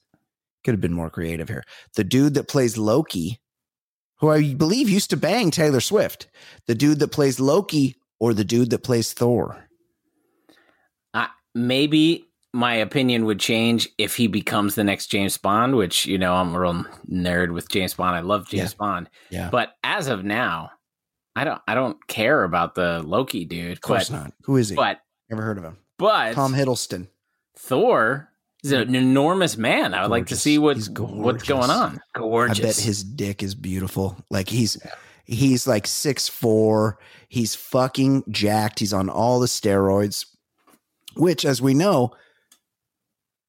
could have been more creative here. The dude that plays Loki, who I believe used to bang Taylor Swift, the dude that plays Loki, or the dude that plays Thor. I, maybe my opinion would change if he becomes the next James Bond, which you know I'm a real nerd with James Bond. I love James Yeah. Bond, Yeah, but as of now, I don't I don't care about the Loki dude. of course but, not. Who is he? But Never heard of him. but Tom Hiddleston. Thor is an enormous man. I would like to see what what's going on. Gorgeous. I bet his dick is beautiful. Like he's he's like six four. He's fucking jacked. He's on all the steroids, which, as we know,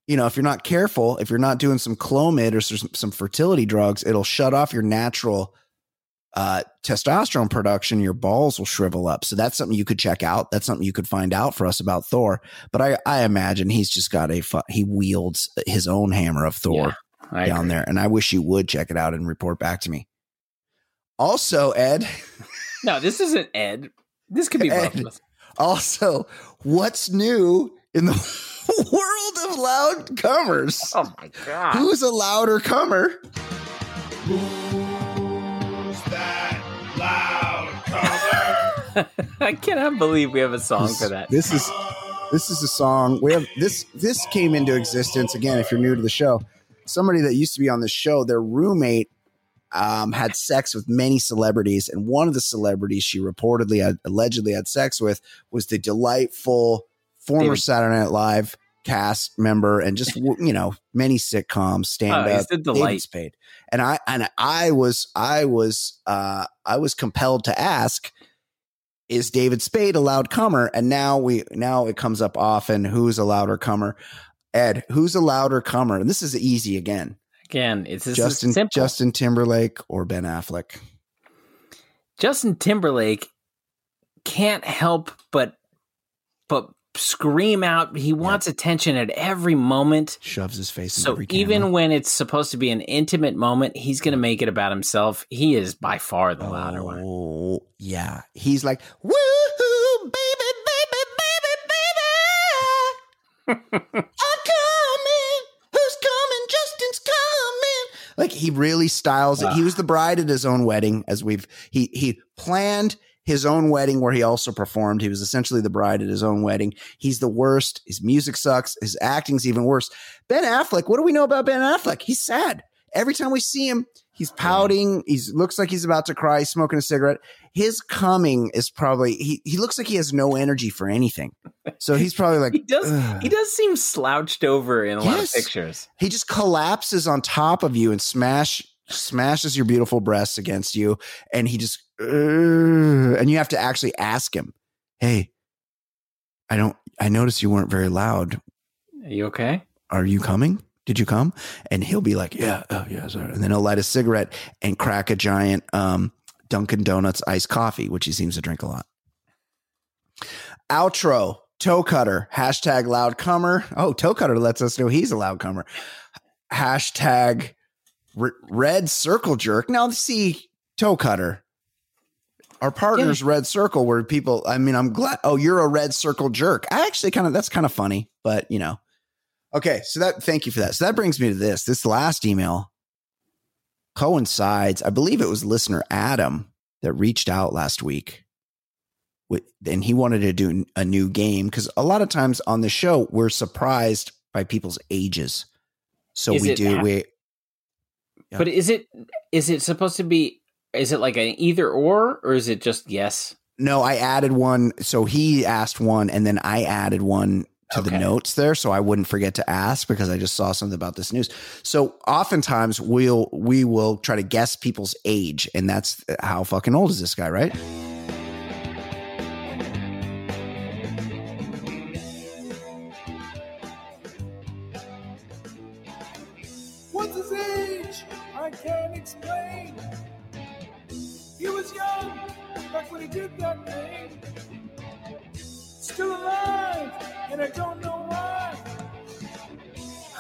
you know, if you're not careful, if you're not doing some Clomid or some, some fertility drugs, it'll shut off your natural uh, testosterone production. Your balls will shrivel up. So that's something you could check out. That's something you could find out for us about Thor. But I, I imagine he's just got a fu- he wields his own hammer of Thor I down agree. there. And I wish you would check it out and report back to me. Also, Ed, [laughs] No, this isn't Ed. This could be [laughs] Ed. also, what's new in the [laughs] world of loud comers? Oh my god. Who's a louder comer? Who's that loud comer? [laughs] I cannot believe we have a song for that. This is this is a song we have this this came into existence again if you're new to the show. Somebody that used to be on the show, their roommate um, had sex with many celebrities, and one of the celebrities she reportedly had, allegedly had sex with was the delightful former David- Saturday Night Live cast member and just [laughs] you know many sitcoms stand Oh, up the David delight. Spade. And I and I was I was uh I was compelled to ask is David Spade a loud comer? And now we now it comes up often. Who's a louder comer? Ed, who's a louder comer? And this is easy again. Again, it's Justin simple. Justin Timberlake or Ben Affleck. Justin Timberlake can't help but but scream out. He wants attention at every moment. Shoves his face in So even when it's supposed to be an intimate moment, he's going to make it about himself. He is by far the louder one. Oh yeah, he's like woohoo, baby, baby, baby, baby. [laughs] I'm coming. Like he really styles it. He was the bride at his own wedding, as we've he he planned his own wedding where he also performed. He was essentially the bride at his own wedding. He's the worst. His music sucks. His acting's even worse. Ben Affleck, what do we know about Ben Affleck? He's sad. Every time we see him, he's pouting. He looks like he's about to cry. He's smoking a cigarette. His coming is probably he. He looks like he has no energy for anything. So [laughs] he's probably like He does. "Ugh." He does seem slouched over in a lot of pictures. he just collapses on top of you and smash smashes your beautiful breasts against you and he just and you have to actually ask him hey i don't i noticed you weren't very loud Are you okay? are you coming did you come? And he'll be like yeah oh yeah sorry. and then he'll light a cigarette and crack a giant um dunkin donuts iced coffee which he seems to drink a lot. Outro toe cutter hashtag loud comer. Oh toe cutter lets us know he's a loud comer. Hashtag r- red circle jerk. Now see toe cutter our partners red circle where people i mean i'm glad oh you're a red circle jerk. I actually kind of that's kind of funny but you know okay so that thank you for that so that brings me to this this last email coincides i believe it was listener adam that reached out last week with, and he wanted to do a new game because a lot of times on the show we're surprised by people's ages so Is we do ha- we Yeah. But is it is it supposed to be? Is it like an either or, or is it just yes? No, I added one. So he asked one, and then I added one to the notes there, so I wouldn't forget to ask because I just saw something about this news. So oftentimes we'll we will try to guess people's age, and that's uh, how fucking old is this guy, right?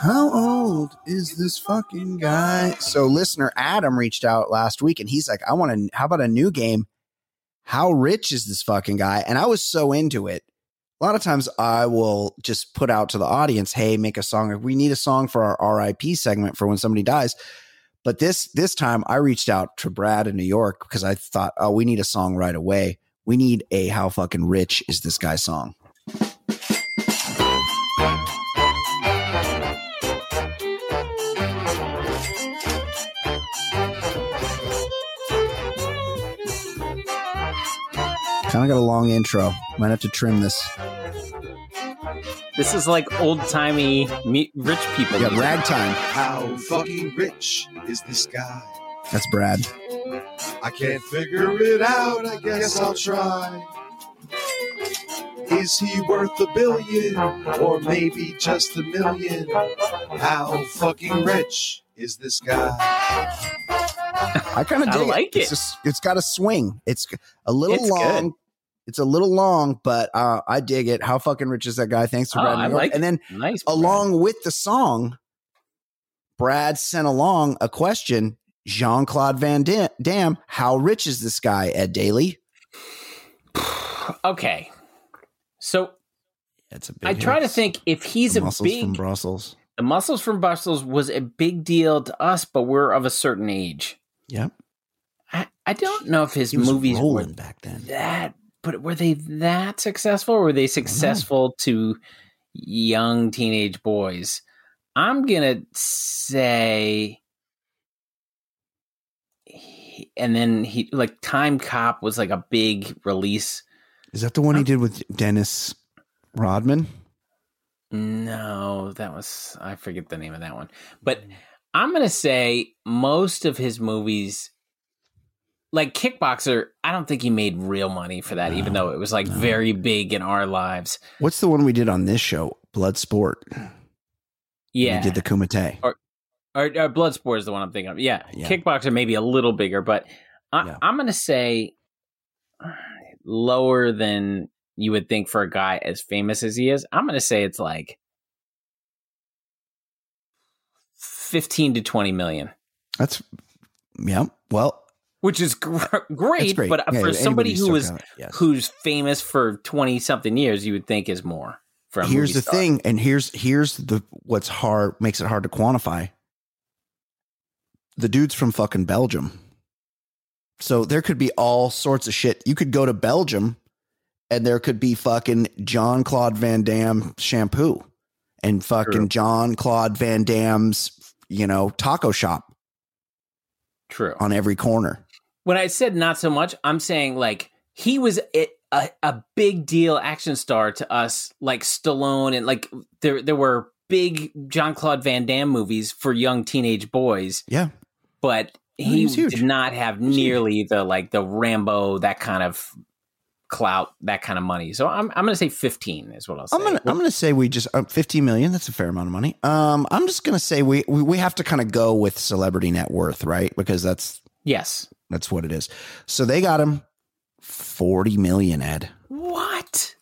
How old is this fucking guy? So, listener Adam reached out last week and he's like, I want to, how about a new game? How rich is this fucking guy? And I was so into it. A lot of times I will just put out to the audience, hey, make a song. We need a song for our RIP segment for when somebody dies. But this this time I reached out to Brad in New York because I thought, oh, we need a song right away. We need a how fucking rich is this guy song. Kind of got a long intro. Might have to trim this. This is like old timey rich people. Yeah, music. ragtime. How fucking rich is this guy? That's Brad. I can't figure it out. I guess I'll try. Is he worth a billion or maybe just a million? How fucking rich is this guy? I kind of I like It's, it. just- it's got a swing. It's a little It's long. It's a little long, but uh, I dig it. How fucking rich is that guy? Thanks to Oh, Brad. I New York. like and then Nice. Brad. along with the song, Brad sent along a question. Jean Claude Van Dam- Damme, how rich is this guy, Ed Daly? [sighs] Okay. So It's a big I try to think if he's The a muscles from big Brussels. the muscles from Brussels was a big deal to us, but we're of a certain age. Yep. I, I don't know if his movies were back then. that, but were they that successful? Or were they successful to young teenage boys? I'm gonna say, and then he like Timecop was like a big release. Is that the one he uh, did with Dennis Rodman? No, that was I forget the name of that one. But mm. I'm gonna say most of his movies, like Kickboxer, I don't think he made real money for that, even though it was like no. very big in our lives. What's the one we did on this show? Bloodsport. Yeah, We did the Kumite. or, or uh, Bloodsport is the one I'm thinking of. Yeah, Yeah. Kickboxer maybe a little bigger, but I, Yeah. I'm gonna say lower than you would think for a guy as famous as he is. I'm gonna say it's like fifteen to twenty million. That's yeah. Well, which is gr- [laughs] great, great. but uh, Yeah, for somebody who out, yes. who's famous for 20 something years you would think is more from here's the thing, and here's here's the what's hard makes it hard to quantify. The dude's from fucking Belgium. So there could be all sorts of shit. You could go to Belgium and there could be fucking John Claude Van Damme shampoo and fucking True. John Claude Van Damme's, you know, taco shop true on every corner. When i said not so much i'm saying like he was a, a, a big deal action star to us like stallone and like there there were big John Claude van damme movies for young teenage boys Yeah. but He he was huge. did not have was huge. nearly the like the rambo that kind of clout that kind of money so i'm, I'm gonna say 15 is what i'll say I'm gonna I'm gonna say we just uh, 15 million. That's a fair amount of money. Um, I'm just gonna say we we, we have to kind of go with celebrity net worth, right? Because that's yes that's what it is. So they got him 40 million. Ed, what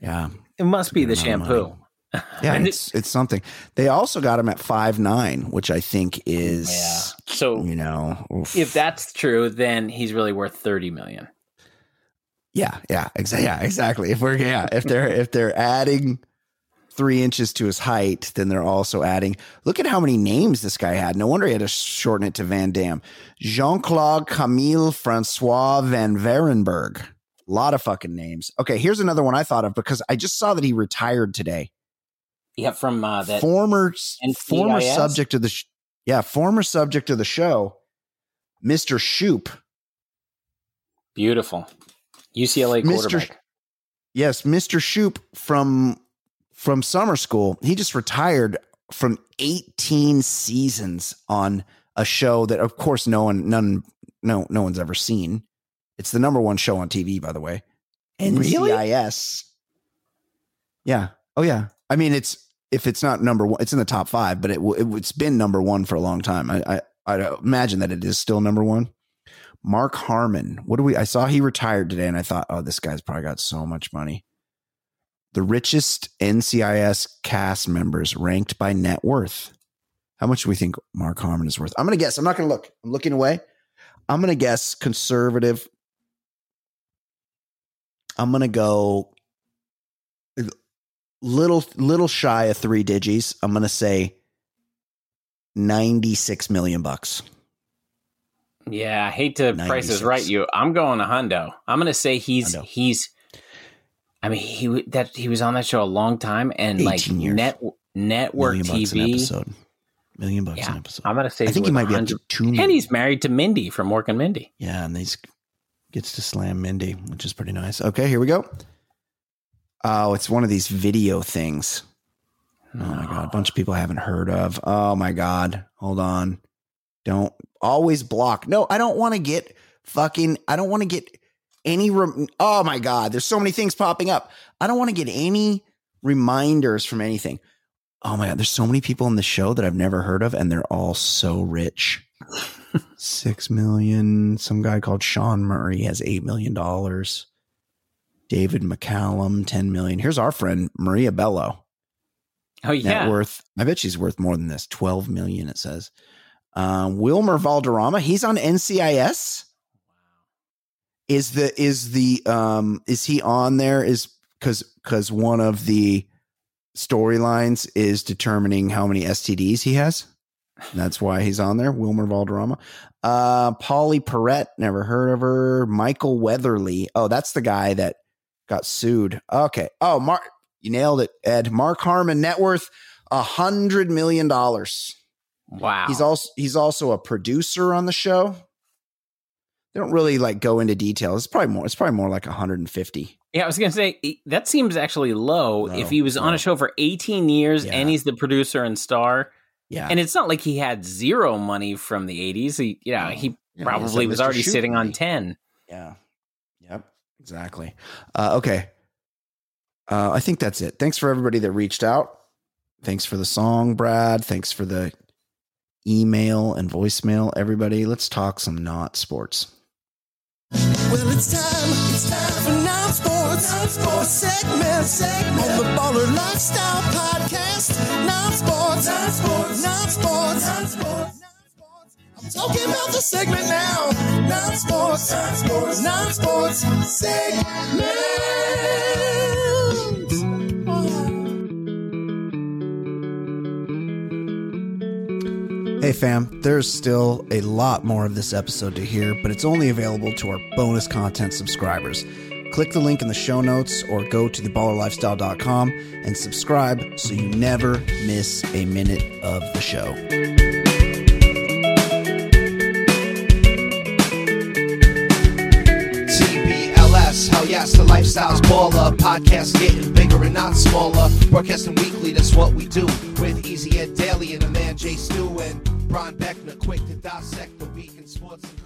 yeah, It must be the shampoo. yeah, [laughs] And it's it's something. They also got him at five nine, which I think is yeah. So you know oof. if that's true, then he's really worth thirty million. yeah yeah exactly yeah exactly if we're yeah if they're if they're adding three inches to his height, then they're also adding. Look at how many names this guy had. No wonder he had to shorten it to Van Damme. Jean Claude Camille Francois Van Varenberg. A lot of fucking names. Okay, here's another one I thought of because I just saw that he retired today. Yeah, from uh, that. former NCIS? former subject of the sh- yeah former subject of the show, Mister Shoop. Beautiful. UCLA Mr. quarterback. Yes, Mr. Shoop from from summer school. He just retired from 18 seasons on a show that of course no one none no no one's ever seen. It's the number one show on TV by the way. Really? NCIS. Yeah. Oh yeah. I mean it's if it's not number one, it's in the top 5, but it, it it's been number 1 for a long time. I I I imagine that it is still number 1. Mark Harmon. What do we? I saw he retired today, and I thought, oh, this guy's probably got so much money. The richest NCIS cast members ranked by net worth. How much do we think Mark Harmon is worth? I'm going to guess. I'm not going to look. I'm looking away. I'm going to guess conservative. I'm going to go little little shy of 3 digits. I'm going to say 96 million bucks. Yeah, I hate to price is right you. I'm going a hundo. I'm going to say he's Hundo. he's. I mean, he that he was on that show a long time, and like 18 years. net network Million bucks TV. episode. Million bucks Yeah, an episode. I'm going to say I think he might be up to 100 two million. And he's married to Mindy from Mork and Mindy. Yeah, and he's gets to slam Mindy, which is pretty nice. Okay, here we go. Oh, it's one of these video things. Oh my god, a bunch of people I haven't heard of. Oh my god, hold on. Don't always block. No, I don't want to get fucking. I don't want to get any. Rem- oh my god, there's so many things popping up. I don't want to get any reminders from anything. Oh my god, there's so many people in the show that I've never heard of, and they're all so rich. Six million. Some guy called Sean Murray has eight million dollars. David McCallum, ten million. Here's our friend Maria Bello. Oh yeah, Net worth. I bet she's worth more than this. Twelve million. It says. Uh, Wilmer Valderrama. He's on NCIS. Is the is the um is he on there? Is because because one of the storylines is determining how many STDs he has. That's why he's on there. Wilmer Valderrama. Uh, Pauley Perrette, never heard of her. Michael Weatherly. Oh, that's the guy that got sued. Okay. Oh, Mark, you nailed it, Ed. Mark Harmon, net worth a hundred million dollars. wow. He's also he's also a producer on the show. They don't really like go into details. It's probably more. It's probably more like 150. Yeah, I was gonna say that seems actually low. Low, if he was on a show for 18 years Yeah. and he's the producer and star, Yeah, and it's not like he had zero money from the 80s. He, you know, No. he Yeah, he probably was Mr. already Shoot sitting on 10. Yeah. Yep. Exactly. Uh, okay. Uh, I think that's it. Thanks for everybody that reached out. Thanks for the song, Brad. Thanks for the email and voicemail, everybody. Let's talk some not sports. Well, it's time, it's time for non-sports, non-sports segment, segment on the Baller Lifestyle Podcast. Non-sports, non-sports, non-sports, non-sports, non-sports. I'm talking about the segment now. Non-sports, non-sports, non-sports segment. Hey, fam, there's still a lot more of this episode to hear, but it's only available to our bonus content subscribers. Click the link in the show notes or go to theballerlifestyle.com and subscribe so you never miss a minute of the show. TBLS, hell yes, the lifestyle's baller. Podcast getting bigger and not smaller. Broadcasting weekly, that's what we do. With Easy Ed Daly and a man Jay and Brian Beckner, quick to dissect the week in sports and